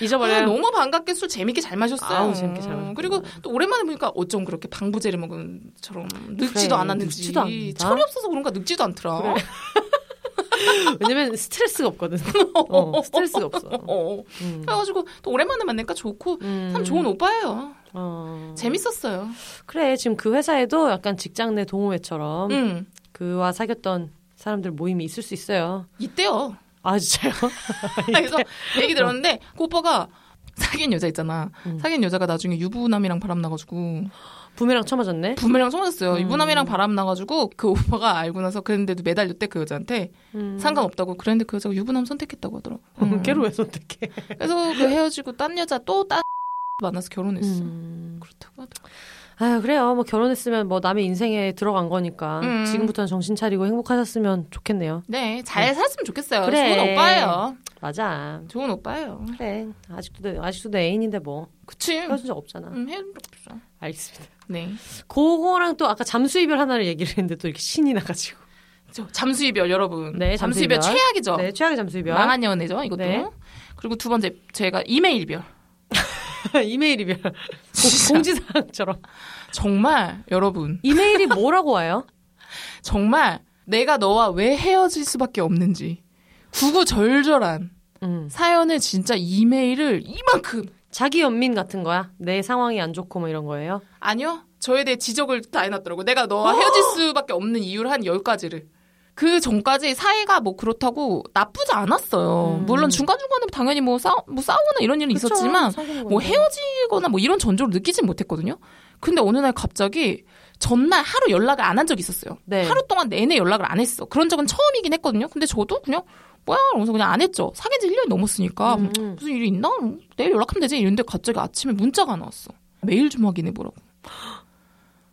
잊어버려요. 아, 너무 반갑게 술 재밌게 잘 마셨어요. 아우, 재밌게 잘 마셨구나. 그리고 또 오랜만에 보니까 어쩜 그렇게 방부제를 먹은 처럼 늙지도 그래, 않았는지 늙지도 않는다. 철이 없어서 그런가 늙지도 않더라. 그래. 왜냐면 스트레스가 없거든. 어, 스트레스가 없어. 어. 음. 그래가지고 또 오랜만에 만나니까 좋고 음. 참 좋은 오빠예요. 어. 재밌었어요. 그래 지금 그 회사에도 약간 직장 내 동호회처럼 응. 그와 사귀었던 사람들 모임이 있을 수 있어요. 이때요. 아 진짜요? 그래서 얘기 들었는데 그 오빠가 사귄 여자 있잖아. 음. 사귄 여자가 나중에 유부남이랑 바람 나가지고 부메랑 쳐맞았네. 부메랑 쳐맞았어요. 음. 유부남이랑 바람 나가지고 그 오빠가 알고 나서 그랬는데도 매달렸대 그 여자한테 음. 상관없다고 그랬는데 그 여자가 유부남 선택했다고 하더라고. 음. 걔를 왜 선택해? 그래서 그 헤어지고 딴 여자 또딴 만나서 결혼했어. 음. 그렇다고 하더라고. 아유 그래요. 뭐 결혼했으면 뭐 남의 인생에 들어간 거니까 음. 지금부터는 정신 차리고 행복하셨으면 좋겠네요. 네, 잘 살았으면 좋겠어요. 그래. 좋은 오빠예요. 맞아. 좋은 오빠예요. 그래. 아직도 내, 아직도 내 애인인데 뭐 그치? 헤어진 적 없잖아. 음, 헤어진 적 없어. 알겠습니다. 네. 그거랑 또 아까 잠수 이별 하나를 얘기를 했는데 또 이렇게 신이 나가지고. 저 잠수 이별 여러분. 네, 잠수 이별. 최악이죠. 네, 최악의 잠수 이별. 망한 연애죠, 이것도. 네. 그리고 두 번째 제가 이메일 이별. 이메일 이별. 진짜. 공지사항처럼. 정말 여러분, 이메일이 뭐라고 와요? 정말 내가 너와 왜 헤어질 수밖에 없는지 구구절절한 음. 사연을 진짜 이메일을 이만큼 자기 연민 같은 거야? 내 상황이 안 좋고 뭐 이런 거예요? 아니요. 저에 대해 지적을 다 해놨더라고. 내가 너와 헤어질 수밖에 없는 이유를 한 10가지를. 그 전까지 사이가 뭐 그렇다고 나쁘지 않았어요. 음. 물론 중간중간에 당연히 뭐, 싸, 뭐 싸우거나 이런 일은 그쵸, 있었지만, 뭐. 헤어지거나 뭐 이런 전조를 느끼진 못했거든요. 근데 어느 날 갑자기 전날 하루 연락을 안 한 적이 있었어요. 네. 하루 동안 내내 연락을 안 했어. 그런 적은 처음이긴 했거든요. 근데 저도 그냥 뭐야? 이러면서 그냥 안 했죠. 사귄 지 1년이 넘었으니까. 음. 무슨 일이 있나? 뭐 내일 연락하면 되지. 이랬는데 갑자기 아침에 문자가 나왔어. 메일 좀 확인해보라고.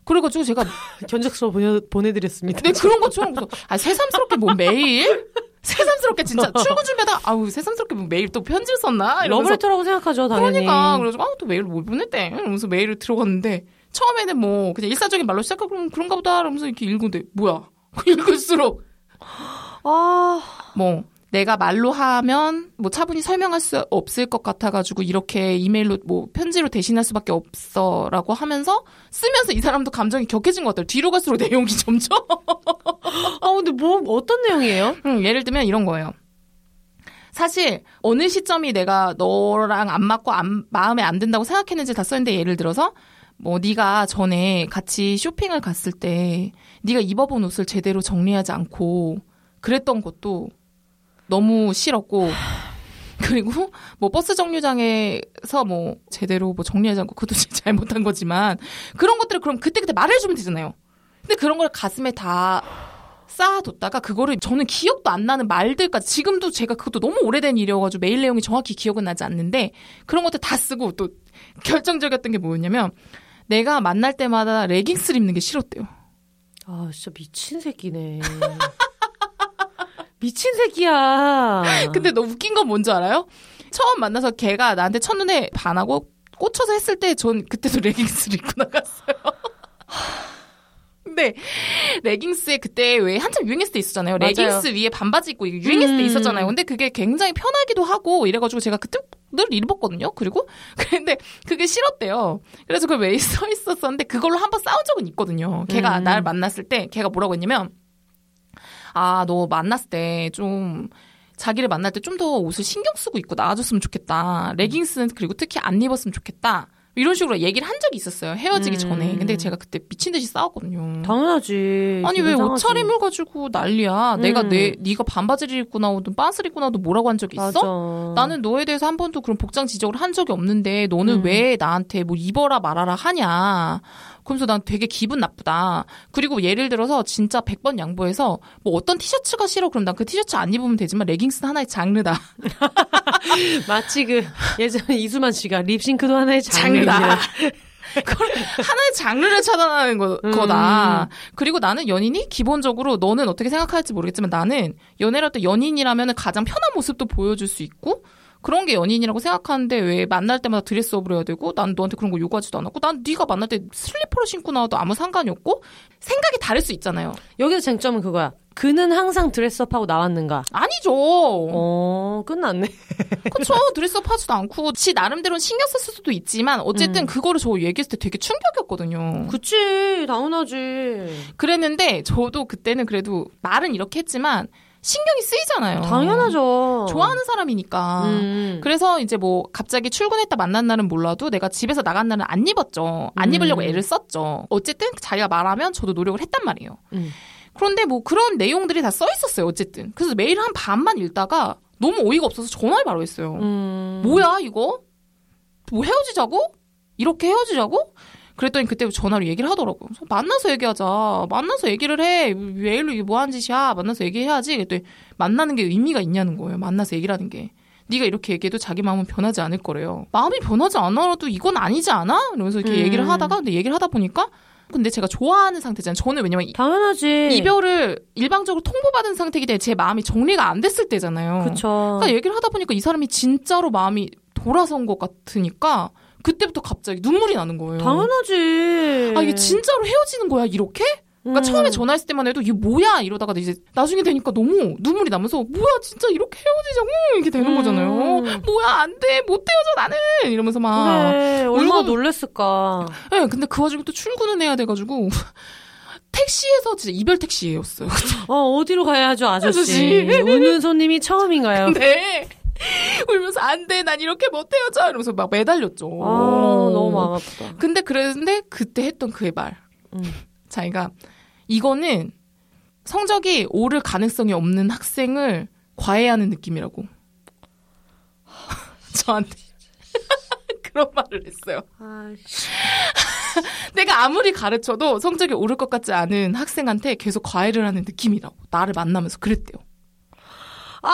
그래가지고 제가 견적서 보내, 보내드렸습니다. 네, 그런 것처럼 그래서 아 새삼스럽게 뭐 메일? 새삼스럽게 진짜 출근 준비하다가 아우 새삼스럽게 뭐 메일 또 편지를 썼나? 이러면서 러브레터라고 생각하죠, 당연히. 그러니까 그래서 아또 메일을 못 보냈대. 이러면서 메일을 들어갔는데 처음에는 뭐 그냥 일사적인 말로 시작하고 그럼 그런가 보다 이러면서 이렇게 읽는데 뭐야? 읽을수록 아, 뭐 내가 말로 하면 뭐 차분히 설명할 수 없을 것 같아가지고 이렇게 이메일로 뭐 편지로 대신할 수밖에 없어라고 하면서 쓰면서 이 사람도 감정이 격해진 것 같아요. 뒤로 갈수록 내용이 점점 아, 근데 뭐, 어떤 내용이에요? 음, 예를 들면 이런 거예요. 사실 어느 시점이 내가 너랑 안 맞고 안, 마음에 안 든다고 생각했는지 다 썼는데 예를 들어서 뭐 네가 전에 같이 쇼핑을 갔을 때 네가 입어본 옷을 제대로 정리하지 않고 그랬던 것도 너무 싫었고 그리고 뭐 버스 정류장에서 뭐 제대로 뭐 정리하지 않고 그것도 진짜 잘못한 거지만 그런 것들을 그럼 그때그때 말해주면 되잖아요. 근데 그런 걸 가슴에 다 쌓아뒀다가 그거를 저는 기억도 안 나는 말들까지 지금도 제가 그것도 너무 오래된 일이어가지고 메일 내용이 정확히 기억은 나지 않는데 그런 것들 다 쓰고 또 결정적이었던 게 뭐였냐면 내가 만날 때마다 레깅스를 입는 게 싫었대요. 아, 진짜 미친 새끼네. 미친 새끼야. 근데 너 웃긴 건 뭔지 알아요? 처음 만나서 걔가 나한테 첫눈에 반하고 꽂혀서 했을 때 전 그때도 레깅스를 입고 나갔어요. 근데 레깅스에 그때 왜 한참 유행했을 때 있었잖아요. 맞아요. 레깅스 위에 반바지 입고 유행했을 때 음. 있었잖아요. 근데 그게 굉장히 편하기도 하고 이래가지고 제가 그때 늘 입었거든요. 그리고 근데 그게 싫었대요. 그래서 그걸 왜써 있었었는데 그걸로 한번 싸운 적은 있거든요. 걔가 음. 날 만났을 때 걔가 뭐라고 했냐면 아 너 만났을 때 좀 자기를 만날 때 좀 더 옷을 신경 쓰고 입고 나와줬으면 좋겠다. 레깅스는 그리고 특히 안 입었으면 좋겠다. 이런 식으로 얘기를 한 적이 있었어요. 헤어지기 음. 전에. 근데 제가 그때 미친 듯이 싸웠거든요. 당연하지. 아니 왜. 옷차림을 가지고 난리야? 내가 음. 내 네가 반바지를 입고 나오든 빤스를 입고 나오든 뭐라고 한 적이 있어? 맞아. 나는 너에 대해서 한 번도 그런 복장 지적을 한 적이 없는데 너는 음. 왜 나한테 뭐 입어라 말아라 하냐? 그러면서 난 되게 기분 나쁘다. 그리고 예를 들어서 진짜 100번 양보해서 뭐 어떤 티셔츠가 싫어 그럼 난 그 티셔츠 안 입으면 되지만 레깅스는 하나의 장르다. 마치 그 예전에 이수만 씨가 립싱크도 하나의 장르다. 장르다. 그걸 하나의 장르를 차단하는 거, 음. 거다. 그리고 나는 연인이 기본적으로 너는 어떻게 생각할지 모르겠지만 나는 연애를 할 때 연인이라면 가장 편한 모습도 보여줄 수 있고 그런 게 연인이라고 생각하는데 왜 만날 때마다 드레스업을 해야 되고 난 너한테 그런 거 요구하지도 않았고 난 네가 만날 때 슬리퍼를 신고 나와도 아무 상관이 없고 생각이 다를 수 있잖아요. 여기서 쟁점은 그거야. 그는 항상 드레스업하고 나왔는가? 아니죠. 어, 끝났네. 그쵸. 드레스업 하지도 않고 지 나름대로는 신경 썼을 수도 있지만 어쨌든 음. 그거를 저 얘기했을 때 되게 충격이었거든요. 그치, 당연하지. 그랬는데 저도 그때는 그래도 말은 이렇게 했지만 신경이 쓰이잖아요. 당연하죠. 좋아하는 사람이니까. 음. 그래서 이제 뭐 갑자기 출근했다 만난 날은 몰라도 내가 집에서 나간 날은 안 입었죠. 안 음. 입으려고 애를 썼죠. 어쨌든 자기가 말하면 저도 노력을 했단 말이에요. 음. 그런데 뭐 그런 내용들이 다 써 있었어요. 어쨌든. 그래서 매일 한 반만 읽다가 너무 어이가 없어서 전화를 바로 했어요. 음. 뭐야 이거? 뭐 헤어지자고? 이렇게 헤어지자고? 그랬더니 그때 전화로 얘기를 하더라고요. 그래서 만나서 얘기하자. 만나서 얘기를 해. 메일로 이게 뭐 하는 짓이야. 만나서 얘기해야지. 그랬더니 만나는 게 의미가 있냐는 거예요. 만나서 얘기를 하는 게. 네가 이렇게 얘기해도 자기 마음은 변하지 않을 거래요. 마음이 변하지 않아도 이건 아니지 않아? 이러면서 이렇게 음. 얘기를 하다가 근데 얘기를 하다 보니까 근데 제가 좋아하는 상태잖아요. 저는 왜냐면 이- 당연하지. 이별을 일방적으로 통보받은 상태이기 때문에 제 마음이 정리가 안 됐을 때잖아요. 그쵸. 그러니까 얘기를 하다 보니까 이 사람이 진짜로 마음이 돌아선 것 같으니까 그때부터 갑자기 눈물이 나는 거예요. 당연하지. 아 이게 진짜로 헤어지는 거야 이렇게? 그러니까 음. 처음에 전화했을 때만 해도 이게 뭐야 이러다가 이제 나중에 되니까 너무 눈물이 나면서 뭐야 진짜 이렇게 헤어지자고 이렇게 되는 음. 거잖아요. 뭐야 안 돼 못 헤어져 나는 이러면서 막. 그래. 얼마나 놀랬을까. 네, 근데 그 와중에 또 출근을 해야 돼가지고 택시에서 진짜 이별 택시였어요. 어, 어디로 가야죠, 아저씨? 아저씨. 우는 손님이 처음인가요? 근데 울면서 안 돼 난 이렇게 못 헤어져 이러면서 막 매달렸죠. 아, 너무 아프다. 근데 그랬는데 그때 했던 그의 말. 음. 자기가 이거는 성적이 오를 가능성이 없는 학생을 과외하는 느낌이라고. 저한테 그런 말을 했어요. 내가 아무리 가르쳐도 성적이 오를 것 같지 않은 학생한테 계속 과외를 하는 느낌이라고. 나를 만나면서 그랬대요. 아!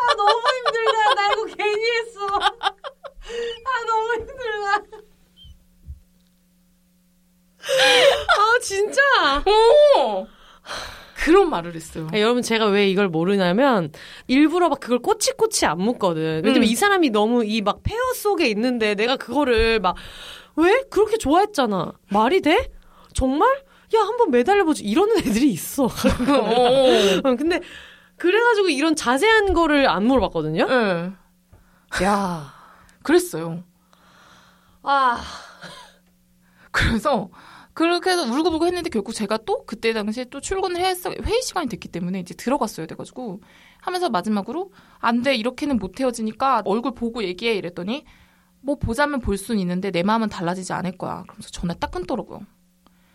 아, 너무 힘들다. 나 이거 괜히 했어. 아, 너무 힘들다. 아, 진짜? 오! 그런 말을 했어요. 아, 여러분 제가 왜 이걸 모르냐면 일부러 막 그걸 꼬치꼬치 안 묻거든. 왜냐면 음. 이 사람이 너무 이 막 폐허 속에 있는데 내가 그거를 막 왜 그렇게 좋아했잖아. 말이 돼? 정말? 야 한번 매달려보지 이러는 애들이 있어. 어. 어, 근데 그래가지고 이런 자세한 거를 안 물어봤거든요. 예. 야, 그랬어요. 아, 그래서 그렇게 해서 울고불고 했는데 결국 제가 또 그때 당시에 또 출근을 했어 회의 시간이 됐기 때문에 이제 들어갔어야 돼가지고 하면서 마지막으로 안 돼 이렇게는 못 헤어지니까 얼굴 보고 얘기해 이랬더니 뭐 보자면 볼 수는 있는데 내 마음은 달라지지 않을 거야. 그러면서 전화 딱 끊더라고요.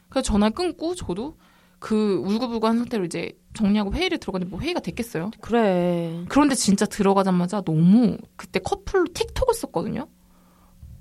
그래서 전화 끊고 저도 그 울고불고한 상태로 이제 정리하고 회의를 들어갔는데 뭐 회의가 됐겠어요. 그래. 그런데 진짜 들어가자마자 너무 그때 커플로 틱톡을 썼거든요.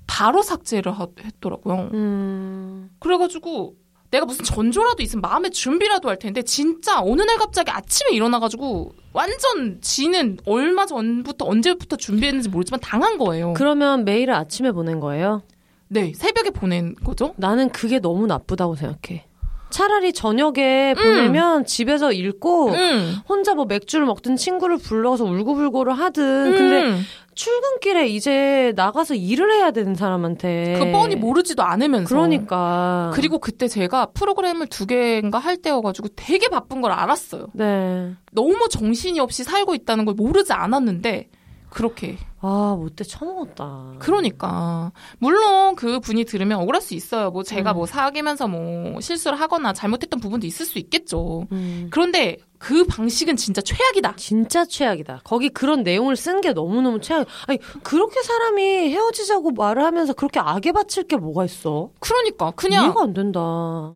바로 삭제를 하- 했더라고요. 음, 그래가지고 내가 무슨 전조라도 있으면 마음의 준비라도 할 텐데 진짜 어느 날 갑자기 아침에 일어나가지고 완전 지는 얼마 전부터 언제부터 준비했는지 모르지만 당한 거예요. 그러면 메일을 아침에 보낸 거예요? 네 새벽에 보낸 거죠. 나는 그게 너무 나쁘다고 생각해. 차라리 저녁에 보내면 집에서 읽고 응. 혼자 뭐 맥주를 먹든 친구를 불러서 울고불고를 하든 근데 음. 출근길에 이제 나가서 일을 해야 되는 사람한테 그 뻔히 모르지도 않으면서. 그러니까 그리고 그때 제가 프로그램을 두 개인가 할 때여가지고 되게 바쁜 걸 알았어요. 네. 너무 정신이 없이 살고 있다는 걸 모르지 않았는데 그렇게 아, 못돼 처먹었다. 그러니까 물론 그 분이 들으면 억울할 수 있어요. 뭐 제가 음. 뭐 사귀면서 뭐 실수를 하거나 잘못했던 부분도 있을 수 있겠죠. 음. 그런데 그 방식은 진짜 최악이다. 진짜 최악이다. 거기 그런 내용을 쓴 게 너무너무 최악. 아니, 그렇게 사람이 헤어지자고 말을 하면서 그렇게 악에 바칠 게 뭐가 있어? 그러니까 그냥 이해가 안 된다.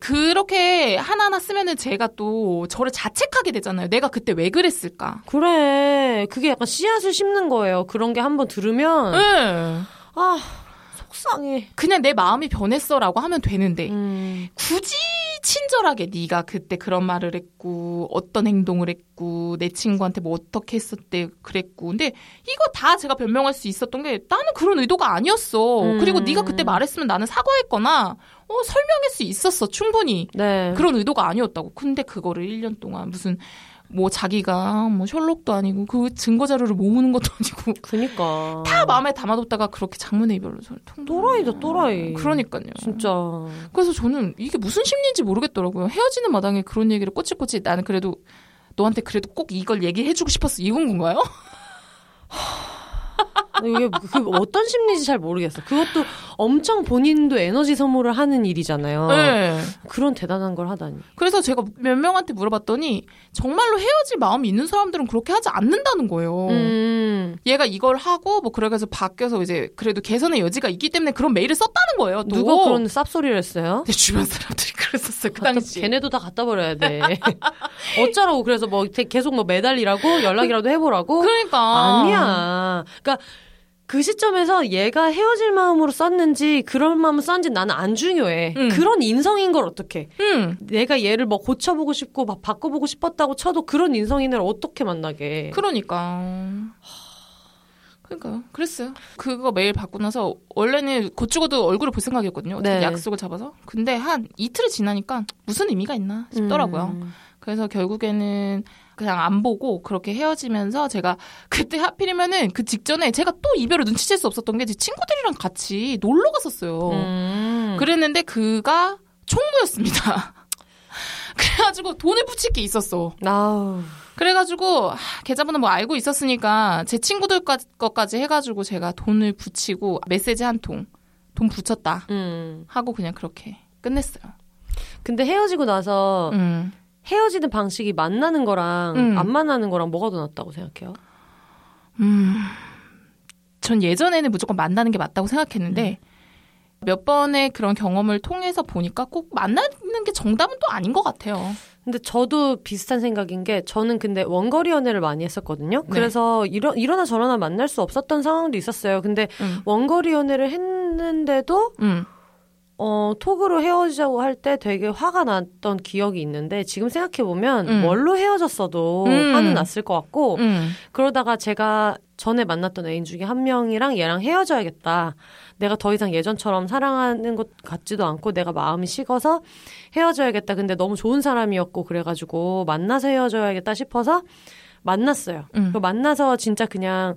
그렇게 하나하나 쓰면은 제가 또 저를 자책하게 되잖아요. 내가 그때 왜 그랬을까? 그래. 그게 약간 씨앗을 심는 거예요. 그런 게한 번 들으면. 응. 아, 속상해. 그냥 내 마음이 변했어라고 하면 되는데 음. 굳이 친절하게 네가 그때 그런 말을 했고 어떤 행동을 했고 내 친구한테 뭐 어떻게 했었대 그랬고 근데 이거 다 제가 변명할 수 있었던 게 나는 그런 의도가 아니었어 음. 그리고 네가 그때 말했으면 나는 사과했거나 어 설명할 수 있었어 충분히 네. 그런 의도가 아니었다고 근데 그거를 1년 동안 무슨 뭐 자기가 뭐 셜록도 아니고 그 증거 자료를 모으는 것도 아니고 그니까. 다 마음에 담아뒀다가 그렇게 장문의 이별로 통 또라이다, 또라이. 그러니까요. 진짜. 그래서 저는 이게 무슨 심리인지 모르겠더라고요. 헤어지는 마당에 그런 얘기를 꼬치꼬치 나는 그래도 너한테 그래도 꼭 이걸 얘기해주고 싶었어. 이건 건가요? 이게 그 어떤 심리인지 잘 모르겠어. 그것도 엄청 본인도 에너지 소모를 하는 일이잖아요. 네. 그런 대단한 걸 하다니. 그래서 제가 몇 명한테 물어봤더니 정말로 헤어질 마음이 있는 사람들은 그렇게 하지 않는다는 거예요. 음. 얘가 이걸 하고 뭐 그래가지고 바뀌어서 이제 그래도 개선의 여지가 있기 때문에 그런 메일을 썼다는 거예요. 또. 누가 그런 쌉소리를 했어요? 내 주변 사람들이 그랬었어요. 그 갖다- 당시에. 걔네도 다 갖다 버려야 돼. 어쩌라고 그래서 뭐 대- 계속 뭐 매달리라고 연락이라도 해보라고? 그러니까. 아니야. 그러니까 그 시점에서 얘가 헤어질 마음으로 썼는지 그런 마음을 썼는지 나는 안 중요해. 음. 그런 인성인 걸 어떻게? 음. 내가 얘를 뭐 고쳐보고 싶고 막 바꿔보고 싶었다고 쳐도 그런 인성인을 어떻게 만나게? 그러니까. 그러니까요. 그랬어요. 그거 메일 받고 나서 원래는 곧 죽어도 얼굴을 볼 생각이었거든요. 네. 약속을 잡아서. 근데 한 이틀이 지나니까 무슨 의미가 있나 싶더라고요. 음. 그래서 결국에는 그냥 안 보고 그렇게 헤어지면서 제가 그때 하필이면은 그 직전에 제가 또 이별을 눈치챌 수 없었던 게 제 친구들이랑 같이 놀러 갔었어요. 음. 그랬는데 그가 총무였습니다. 그래가지고 돈을 붙일 게 있었어. 아우. 그래가지고 하, 계좌번호 뭐 알고 있었으니까 제 친구들 까- 것까지 해가지고 제가 돈을 붙이고 메시지 한 통 돈 붙였다 음. 하고 그냥 그렇게 끝냈어요. 근데 헤어지고 나서 음. 헤어지는 방식이 만나는 거랑 음. 안 만나는 거랑 뭐가 더 낫다고 생각해요? 음. 전 예전에는 무조건 만나는 게 맞다고 생각했는데 몇 번의 그런 경험을 통해서 보니까 꼭 만나는 게 정답은 또 아닌 것 같아요. 근데 저도 비슷한 생각인 게 저는 근데 원거리 연애를 많이 했었거든요. 네. 그래서 이러, 이러나 저러나 만날 수 없었던 상황도 있었어요. 근데 음. 원거리 연애를 했는데도 음. 어, 톡으로 헤어지자고 할 때 되게 화가 났던 기억이 있는데 지금 생각해보면 음. 뭘로 헤어졌어도 음. 화는 났을 것 같고 음. 그러다가 제가 전에 만났던 애인 중에 한 명이랑 얘랑 헤어져야겠다. 내가 더 이상 예전처럼 사랑하는 것 같지도 않고 내가 마음이 식어서 헤어져야겠다. 근데 너무 좋은 사람이었고 그래가지고 만나서 헤어져야겠다 싶어서 만났어요. 음. 그 만나서 진짜 그냥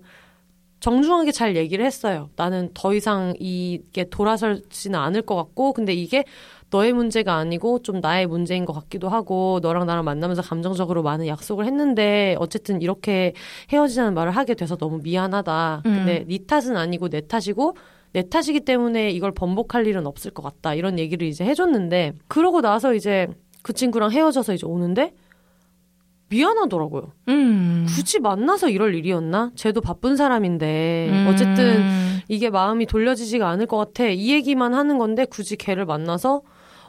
정중하게 잘 얘기를 했어요. 나는 더 이상 이게 돌아설지는 않을 것 같고, 근데 이게 너의 문제가 아니고 좀 나의 문제인 것 같기도 하고, 너랑 나랑 만나면서 감정적으로 많은 약속을 했는데, 어쨌든 이렇게 헤어지자는 말을 하게 돼서 너무 미안하다. 근데 네 탓은 아니고 내 탓이고, 내 탓이기 때문에 이걸 번복할 일은 없을 것 같다. 이런 얘기를 이제 해줬는데, 그러고 나서 이제 그 친구랑 헤어져서 이제 오는데, 미안하더라고요. 음. 굳이 만나서 이럴 일이었나? 쟤도 바쁜 사람인데 음. 어쨌든 이게 마음이 돌려지지가 않을 것 같아. 이 얘기만 하는 건데 굳이 걔를 만나서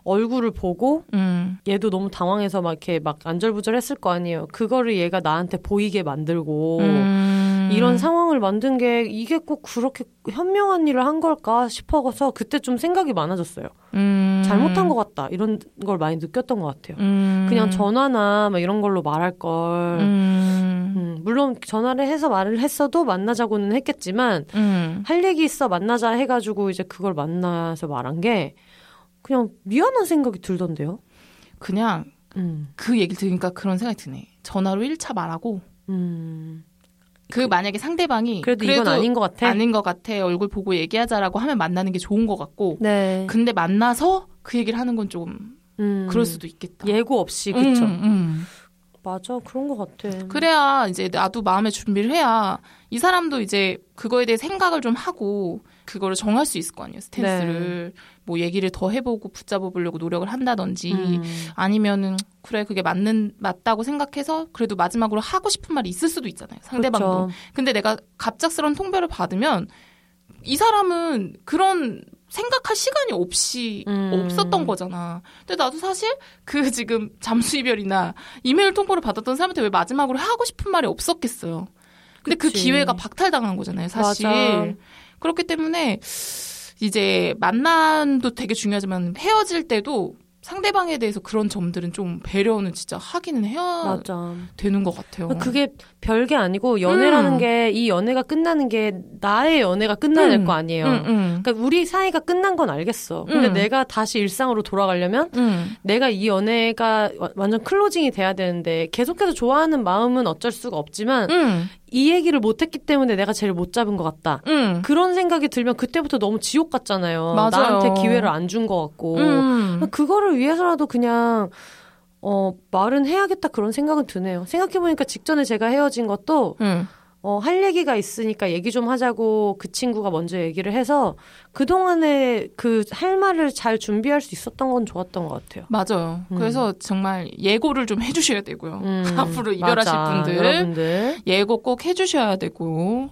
얼굴을 보고 음. 얘도 너무 당황해서 막 이렇게 막 안절부절했을 거 아니에요. 그거를 얘가 나한테 보이게 만들고 음. 이런 상황을 만든 게 이게 꼭 그렇게 현명한 일을 한 걸까 싶어서 그때 좀 생각이 많아졌어요. 음. 잘못한 것 같다 이런 걸 많이 느꼈던 것 같아요. 음. 그냥 전화나 막 이런 걸로 말할 걸. 음. 음, 물론 전화를 해서 말을 했어도 만나자고는 했겠지만 음. 할 얘기 있어 만나자 해가지고 이제 그걸 만나서 말한 게 그냥 미안한 생각이 들던데요. 그냥 음, 그 얘기를 들으니까 그런 생각이 드네. 전화로 1차 말하고 음. 그 만약에 상대방이 그래도, 이건 아닌 것 같아. 아닌 것 같아. 얼굴 보고 얘기하자라고 하면 만나는 게 좋은 것 같고. 네. 근데 만나서 그 얘기를 하는 건 좀 음, 그럴 수도 있겠다. 예고 없이 음. 맞아 그런 것 같아. 그래야 이제 나도 마음의 준비를 해야 이 사람도 이제 그거에 대해 생각을 좀 하고 그거를 정할 수 있을 거 아니에요. 스탠스를 뭐 얘기를 더 해보고 붙잡아 보려고 노력을 한다든지 음. 아니면은 그래 그게 맞는 맞다고 생각해서 그래도 마지막으로 하고 싶은 말이 있을 수도 있잖아요. 상대방도. 그쵸. 근데 내가 갑작스러운 통배를 받으면 이 사람은 그런 생각할 시간이 없이 음. 없었던 거잖아. 근데 나도 사실 그 지금 잠수 이별이나 이메일 통보를 받았던 사람한테 왜 마지막으로 하고 싶은 말이 없었겠어요. 근데 그 그치. 기회가 박탈당한 거잖아요, 사실. 맞아. 그렇기 때문에 이제 만남도 되게 중요하지만 헤어질 때도 상대방에 대해서 그런 점들은 좀 배려는 진짜 하기는 해야 맞아. 되는 것 같아요. 그게 별게 아니고 연애라는 음. 게이 연애가 끝나는 게 나의 연애가 끝나야 될 음. 거 아니에요. 응, 응. 그러니까 우리 사이가 끝난 건 알겠어. 근데 음. 내가 다시 일상으로 돌아가려면 응. 내가 이 연애가 와- 완전 클로징이 돼야 되는데 계속해서 좋아하는 마음은 어쩔 수가 없지만 응. 이 얘기를 못했기 때문에 내가 제일 못 잡은 것 같다. 응. 그런 생각이 들면 그때부터 너무 지옥 같잖아요. 맞아요. 나한테 기회를 안 준 것 같고. 음. 그거를 위해서라도 그냥 어 말은 해야겠다 그런 생각은 드네요. 생각해 보니까 직전에 제가 헤어진 것도 응. 어, 할 얘기가 있으니까 얘기 좀 하자고 그 친구가 먼저 얘기를 해서 그동안에 그 할 말을 잘 준비할 수 있었던 건 좋았던 것 같아요. 맞아요. 음. 그래서 정말 예고를 좀 해주셔야 되고요. 음, 앞으로 이별하실 맞아, 분들 여러분들. 예고 꼭 해주셔야 되고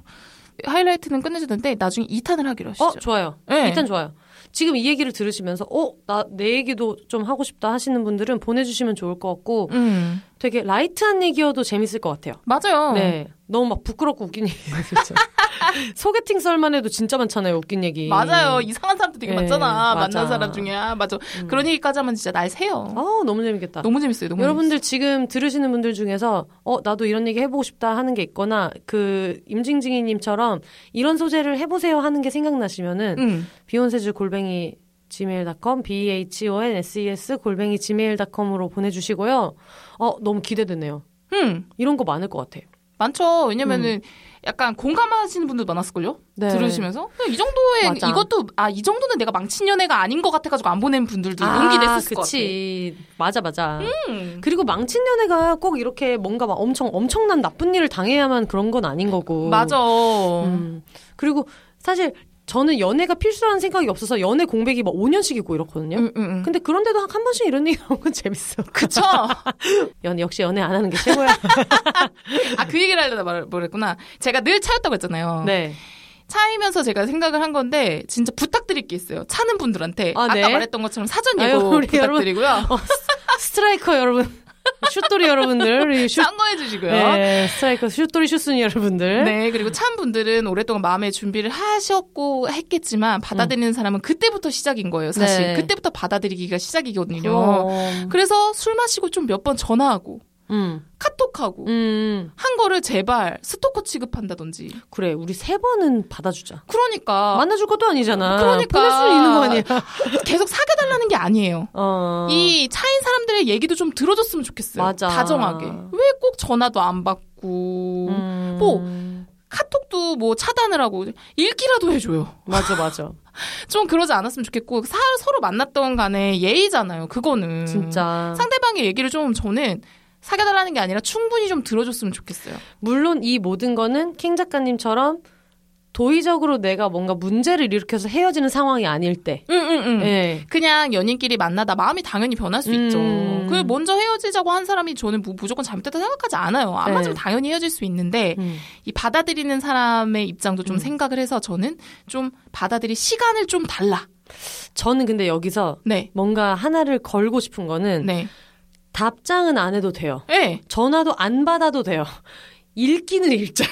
하이라이트는 끝내주는데 나중에 2탄을 하기로 하시죠. 어, 좋아요. 네. 일단 좋아요. 지금 이 얘기를 들으시면서 어, 나 내 얘기도 좀 하고 싶다 하시는 분들은 보내주시면 좋을 것 같고 음. 되게 light한 얘기여도 재밌을 것 같아요. 맞아요. 네. 너무 막 부끄럽고 웃긴 얘기. 진짜. 소개팅 썰만 해도 진짜 많잖아요, 웃긴 얘기. 맞아요. 이상한 사람도 되게 예, 많잖아. 맞아. 만난 사람 중에. 아, 맞아. 그런 얘기까지 하면 진짜 날 새요. 아, 너무 재밌겠다. 너무 재밌어요. 너무 여러분들 지금 들으시는 분들 중에서 어 나도 이런 얘기 해보고 싶다 하는 게 있거나 그 임징징이님처럼 이런 소재를 해보세요 하는 게 생각나시면은 재밌어요. 음. 비욘세즈 골뱅이 gmail.com b h o n s e s 골뱅이 gmail.com으로 보내주시고요. 어 너무 기대되네요. 음. 이런 거 많을 것 같아요. 많죠. 왜냐면은 약간 공감하시는 분도 많았을걸요? 음. 네. 들으시면서. 이 정도의, 맞아. 이것도, 아, 이 정도는 내가 망친 연애가 아닌 것 같아가지고 안 보낸 분들도 용기 냈을 것 같아. 그치. 맞아, 맞아. 음. 그리고 망친 연애가 꼭 이렇게 뭔가 막 엄청 엄청난 나쁜 일을 당해야만 그런 건 아닌 거고. 맞아. 음. 그리고 사실 저는 연애가 필수라는 생각이 없어서 연애 공백이 막 5년씩 있고 이렇거든요. 음, 음, 음. 근데 그런데도 한, 한 번씩 이런 얘기 나오는 건 재밌어. 그쵸? 연 역시 연애 안 하는 게 최고야. 아, 그 얘기를 하려다 말, 뭐랬구나. 제가 늘 차였다고 했잖아요. 네. 차이면서 제가 생각을 한 건데, 진짜 부탁드릴 게 있어요. 차는 분들한테. 아, 아, 네. 까 말했던 것처럼 사전 아유, 예고 우리 부탁드리고요. 어, 스- 스트라이커 여러분, 슛돌이 여러분들, 이 슛, 참고해 주시고요. 네, 스트라이커 슛돌이 슛순이 여러분들. 네, 그리고 찬 분들은 오랫동안 마음의 준비를 하셨고 했겠지만 받아들이는 사람은 그때부터 시작인 거예요. 사실 네. 그때부터 받아들이기가 시작이거든요. 그럼. 그래서 술 마시고 좀 몇 번 전화하고 음, 카톡하고 음, 한 거를 제발 스토커 취급한다든지. 그래, 우리 세 번은 받아주자. 그러니까 만나줄 것도 아니잖아. 그러니까. 보낼 수는 있는 거 아니야. 계속 사귀어달라는 게 아니에요. 어. 이 차인 사람들의 얘기도 좀 들어줬으면 좋겠어요. 맞아. 다정하게. 왜 꼭 전화도 안 받고 음. 뭐 카톡도 뭐 차단을 하고 읽기라도 해줘요. 맞아, 맞아. 좀 그러지 않았으면 좋겠고 사, 서로 만났던 간에 예의잖아요. 그거는 진짜. 상대방의 얘기를 좀 저는 사겨달라는 게 아니라 충분히 좀 들어줬으면 좋겠어요. 물론 이 모든 거는 킹 작가님처럼 도의적으로 내가 뭔가 문제를 일으켜서 헤어지는 상황이 아닐 때. 응 응 응. 예. 그냥 연인끼리 만나다 마음이 당연히 변할 수 음. 있죠. 그 먼저 헤어지자고 한 사람이 저는 무- 무조건 잘못됐다 생각하지 않아요. 안 네. 맞으면 당연히 헤어질 수 있는데 음. 이 받아들이는 사람의 입장도 좀 생각을 해서 저는 좀 받아들일 시간을 좀 달라. 저는 근데 여기서 네. 뭔가 하나를 걸고 싶은 거는 네. 답장은 안 해도 돼요. 네. 전화도 안 받아도 돼요. 읽기는 읽자.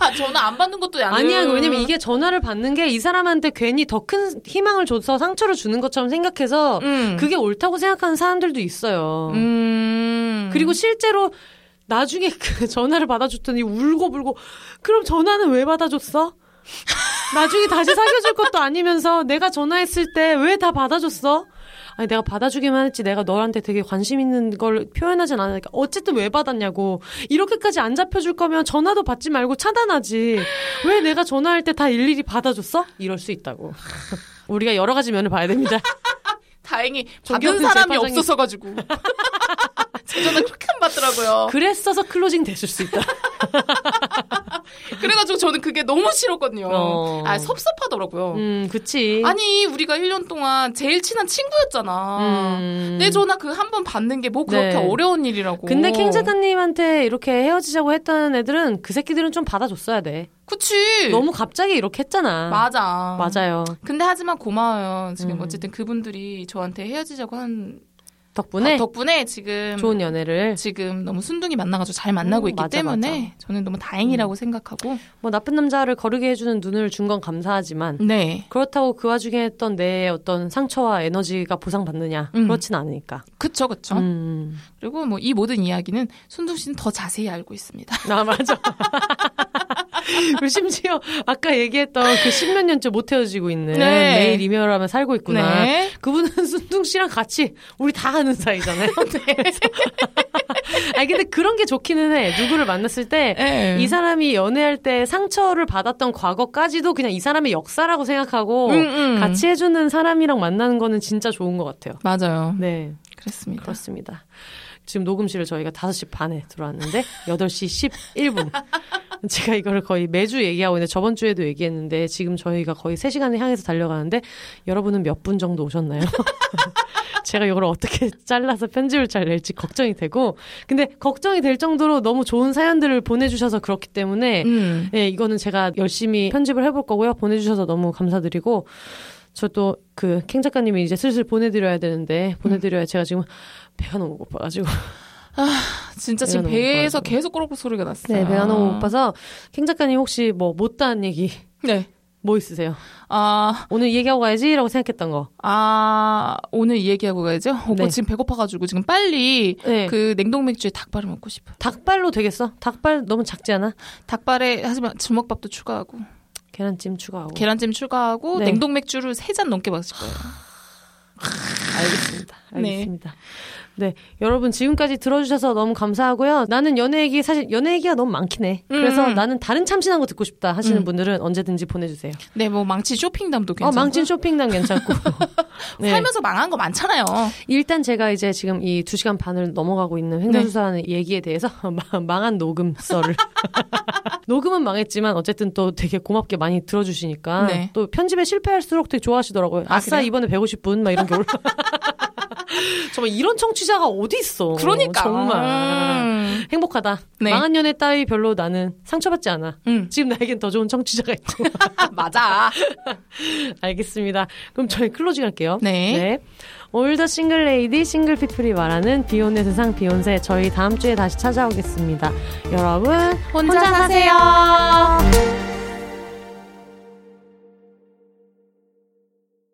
아, 전화 안 받는 것도 아니에요. 아니야. 왜냐면 이게 전화를 받는 게 이 사람한테 괜히 더 큰 희망을 줘서 상처를 주는 것처럼 생각해서 음. 그게 옳다고 생각하는 사람들도 있어요. 음. 그리고 실제로 나중에 그 전화를 받아줬더니 울고 불고 그럼 전화는 왜 받아줬어? 나중에 다시 사귀어줄 것도 아니면서 내가 전화했을 때 왜 다 받아줬어? 아니 내가 받아주기만 했지 내가 너한테 되게 관심 있는 걸 표현하진 않으니까 어쨌든 왜 받았냐고 이렇게까지 안 잡혀줄 거면 전화도 받지 말고 차단하지 왜 내가 전화할 때 다 일일이 받아줬어? 이럴 수 있다고 우리가 여러 가지 면을 봐야 됩니다 다행히 받은 사람이 재판장이- 없어서 가지고. 제 전화 그렇게 안 받더라고요. 그랬어서 클로징 됐을 수 있다 그래가지고 저는 그게 너무 싫었거든요. 어. 아, 섭섭하더라고요. 음 그치 아니, 우리가 1년 동안 제일 친한 친구였잖아. 음. 내 전화 그 한 번 받는 게 뭐 그렇게 네. 어려운 일이라고. 근데 킹 작가님한테 이렇게 헤어지자고 했던 애들은 그 새끼들은 좀 받아줬어야 돼. 그치. 너무 갑자기 이렇게 했잖아. 맞아. 맞아요. 근데 하지만 고마워요. 지금 음. 어쨌든 그분들이 저한테 헤어지자고 한 덕분에 덕분에 지금 좋은 연애를 지금 너무 순둥이 만나가지고 잘 만나고 음, 있기 맞아, 때문에 맞아. 음. 저는 너무 다행이라고 생각하고 뭐 나쁜 남자를 거르게 해주는 눈을 준 건 감사하지만 네 그렇다고 그 와중에 했던 내 어떤 상처와 에너지가 보상받느냐 음. 그렇진 않으니까. 그쵸 그쵸 음. 그리고 뭐 이 모든 이야기는 순둥 씨는 더 자세히 알고 있습니다 아 맞아. 그리고 심지어 아까 얘기했던 그 십몇 년째 못 헤어지고 있는 네. 매일 이별하며 살고 있구나. 네 그분은 순둥 씨랑 같이 우리 다 아는 사이잖아요. 그래서 아니 근데 그런 게 좋기는 해. 누구를 만났을 때 네. 이 사람이 연애할 때 상처를 받았던 과거까지도 그냥 이 사람의 역사라고 생각하고 음, 음. 같이 해주는 사람이랑 만나는 거는 진짜 좋은 것 같아요. 맞아요 네, 그렇습니다 그렇습니다. 지금 녹음실을 저희가 5시 반에 들어왔는데 8시 11분. 제가 이거를 거의 매주 얘기하고 있는데 저번 주에도 얘기했는데 지금 저희가 거의 3시간을 향해서 달려가는데 여러분은 몇 분 정도 오셨나요? 제가 이걸 어떻게 잘라서 편집을 잘 낼지 걱정이 되고 근데 걱정이 될 정도로 너무 좋은 사연들을 보내주셔서 그렇기 때문에 음. 네, 이거는 제가 열심히 편집을 해볼 거고요. 보내주셔서 너무 감사드리고, 저도 그, 캥 작가님이 이제 슬슬 보내드려야 되는데, 보내드려야 제가 지금 배가 너무 고파가지고. 진짜 배가 지금 배에서. 계속 꼬르륵 소리가 났어요. 네, 배가 너무 고파서 캥 작가님 혹시 뭐 못다한 얘기 네. 뭐 있으세요? 아, 오늘 이 얘기하고 가야지라고 생각했던 거. 아, 오늘 이 얘기하고 가야죠? 오빠 네. 지금 배고파가지고 지금 빨리 네. 그 냉동 맥주에 닭발을 먹고 싶어. 닭발로 되겠어? 닭발 너무 작지 않아? 닭발에 하지만 주먹밥도 추가하고 계란찜 추가하고. 계란찜 추가하고 네. 냉동 맥주를 세 잔 넘게 마실 거예요. 알겠습니다. 네. 알겠습니다. 네. 여러분 지금까지 들어주셔서 너무 감사하고요. 나는 연애 얘기 사실 연애 얘기가 너무 많긴 해. 그래서 음. 나는 다른 참신한 거 듣고 싶다 하시는 음. 분들은 언제든지 보내주세요. 네, 뭐 망치 쇼핑담도 어, 괜찮고. 망친 쇼핑단 괜찮고. 네. 살면서 망한 거 많잖아요. 일단 제가 이제 지금 이 2시간 반을 넘어가고 있는 횡단수사하는 얘기에 대해서 망- 망한 녹음 썰을. 녹음은 망했지만 어쨌든 또 되게 고맙게 많이 들어주시니까 네. 또 편집에 실패할수록 되게 좋아하시더라고요. 아, 그래요? 이번에 150분 막 이런 게 올라. 정말 이런 청취자가 어디 있어? 그러니까. 정말 음. 행복하다. 네. 망한 연애 따위 별로 나는 상처받지 않아. 음. 지금 나에겐 더 좋은 청취자가 있고. 맞아. 알겠습니다. 그럼 저희 클로징 할게요. 네. all the single lady single people이 말하는 비혼의 세상 비혼세 저희 다음 주에 다시 찾아오겠습니다. 여러분 혼자 사세요.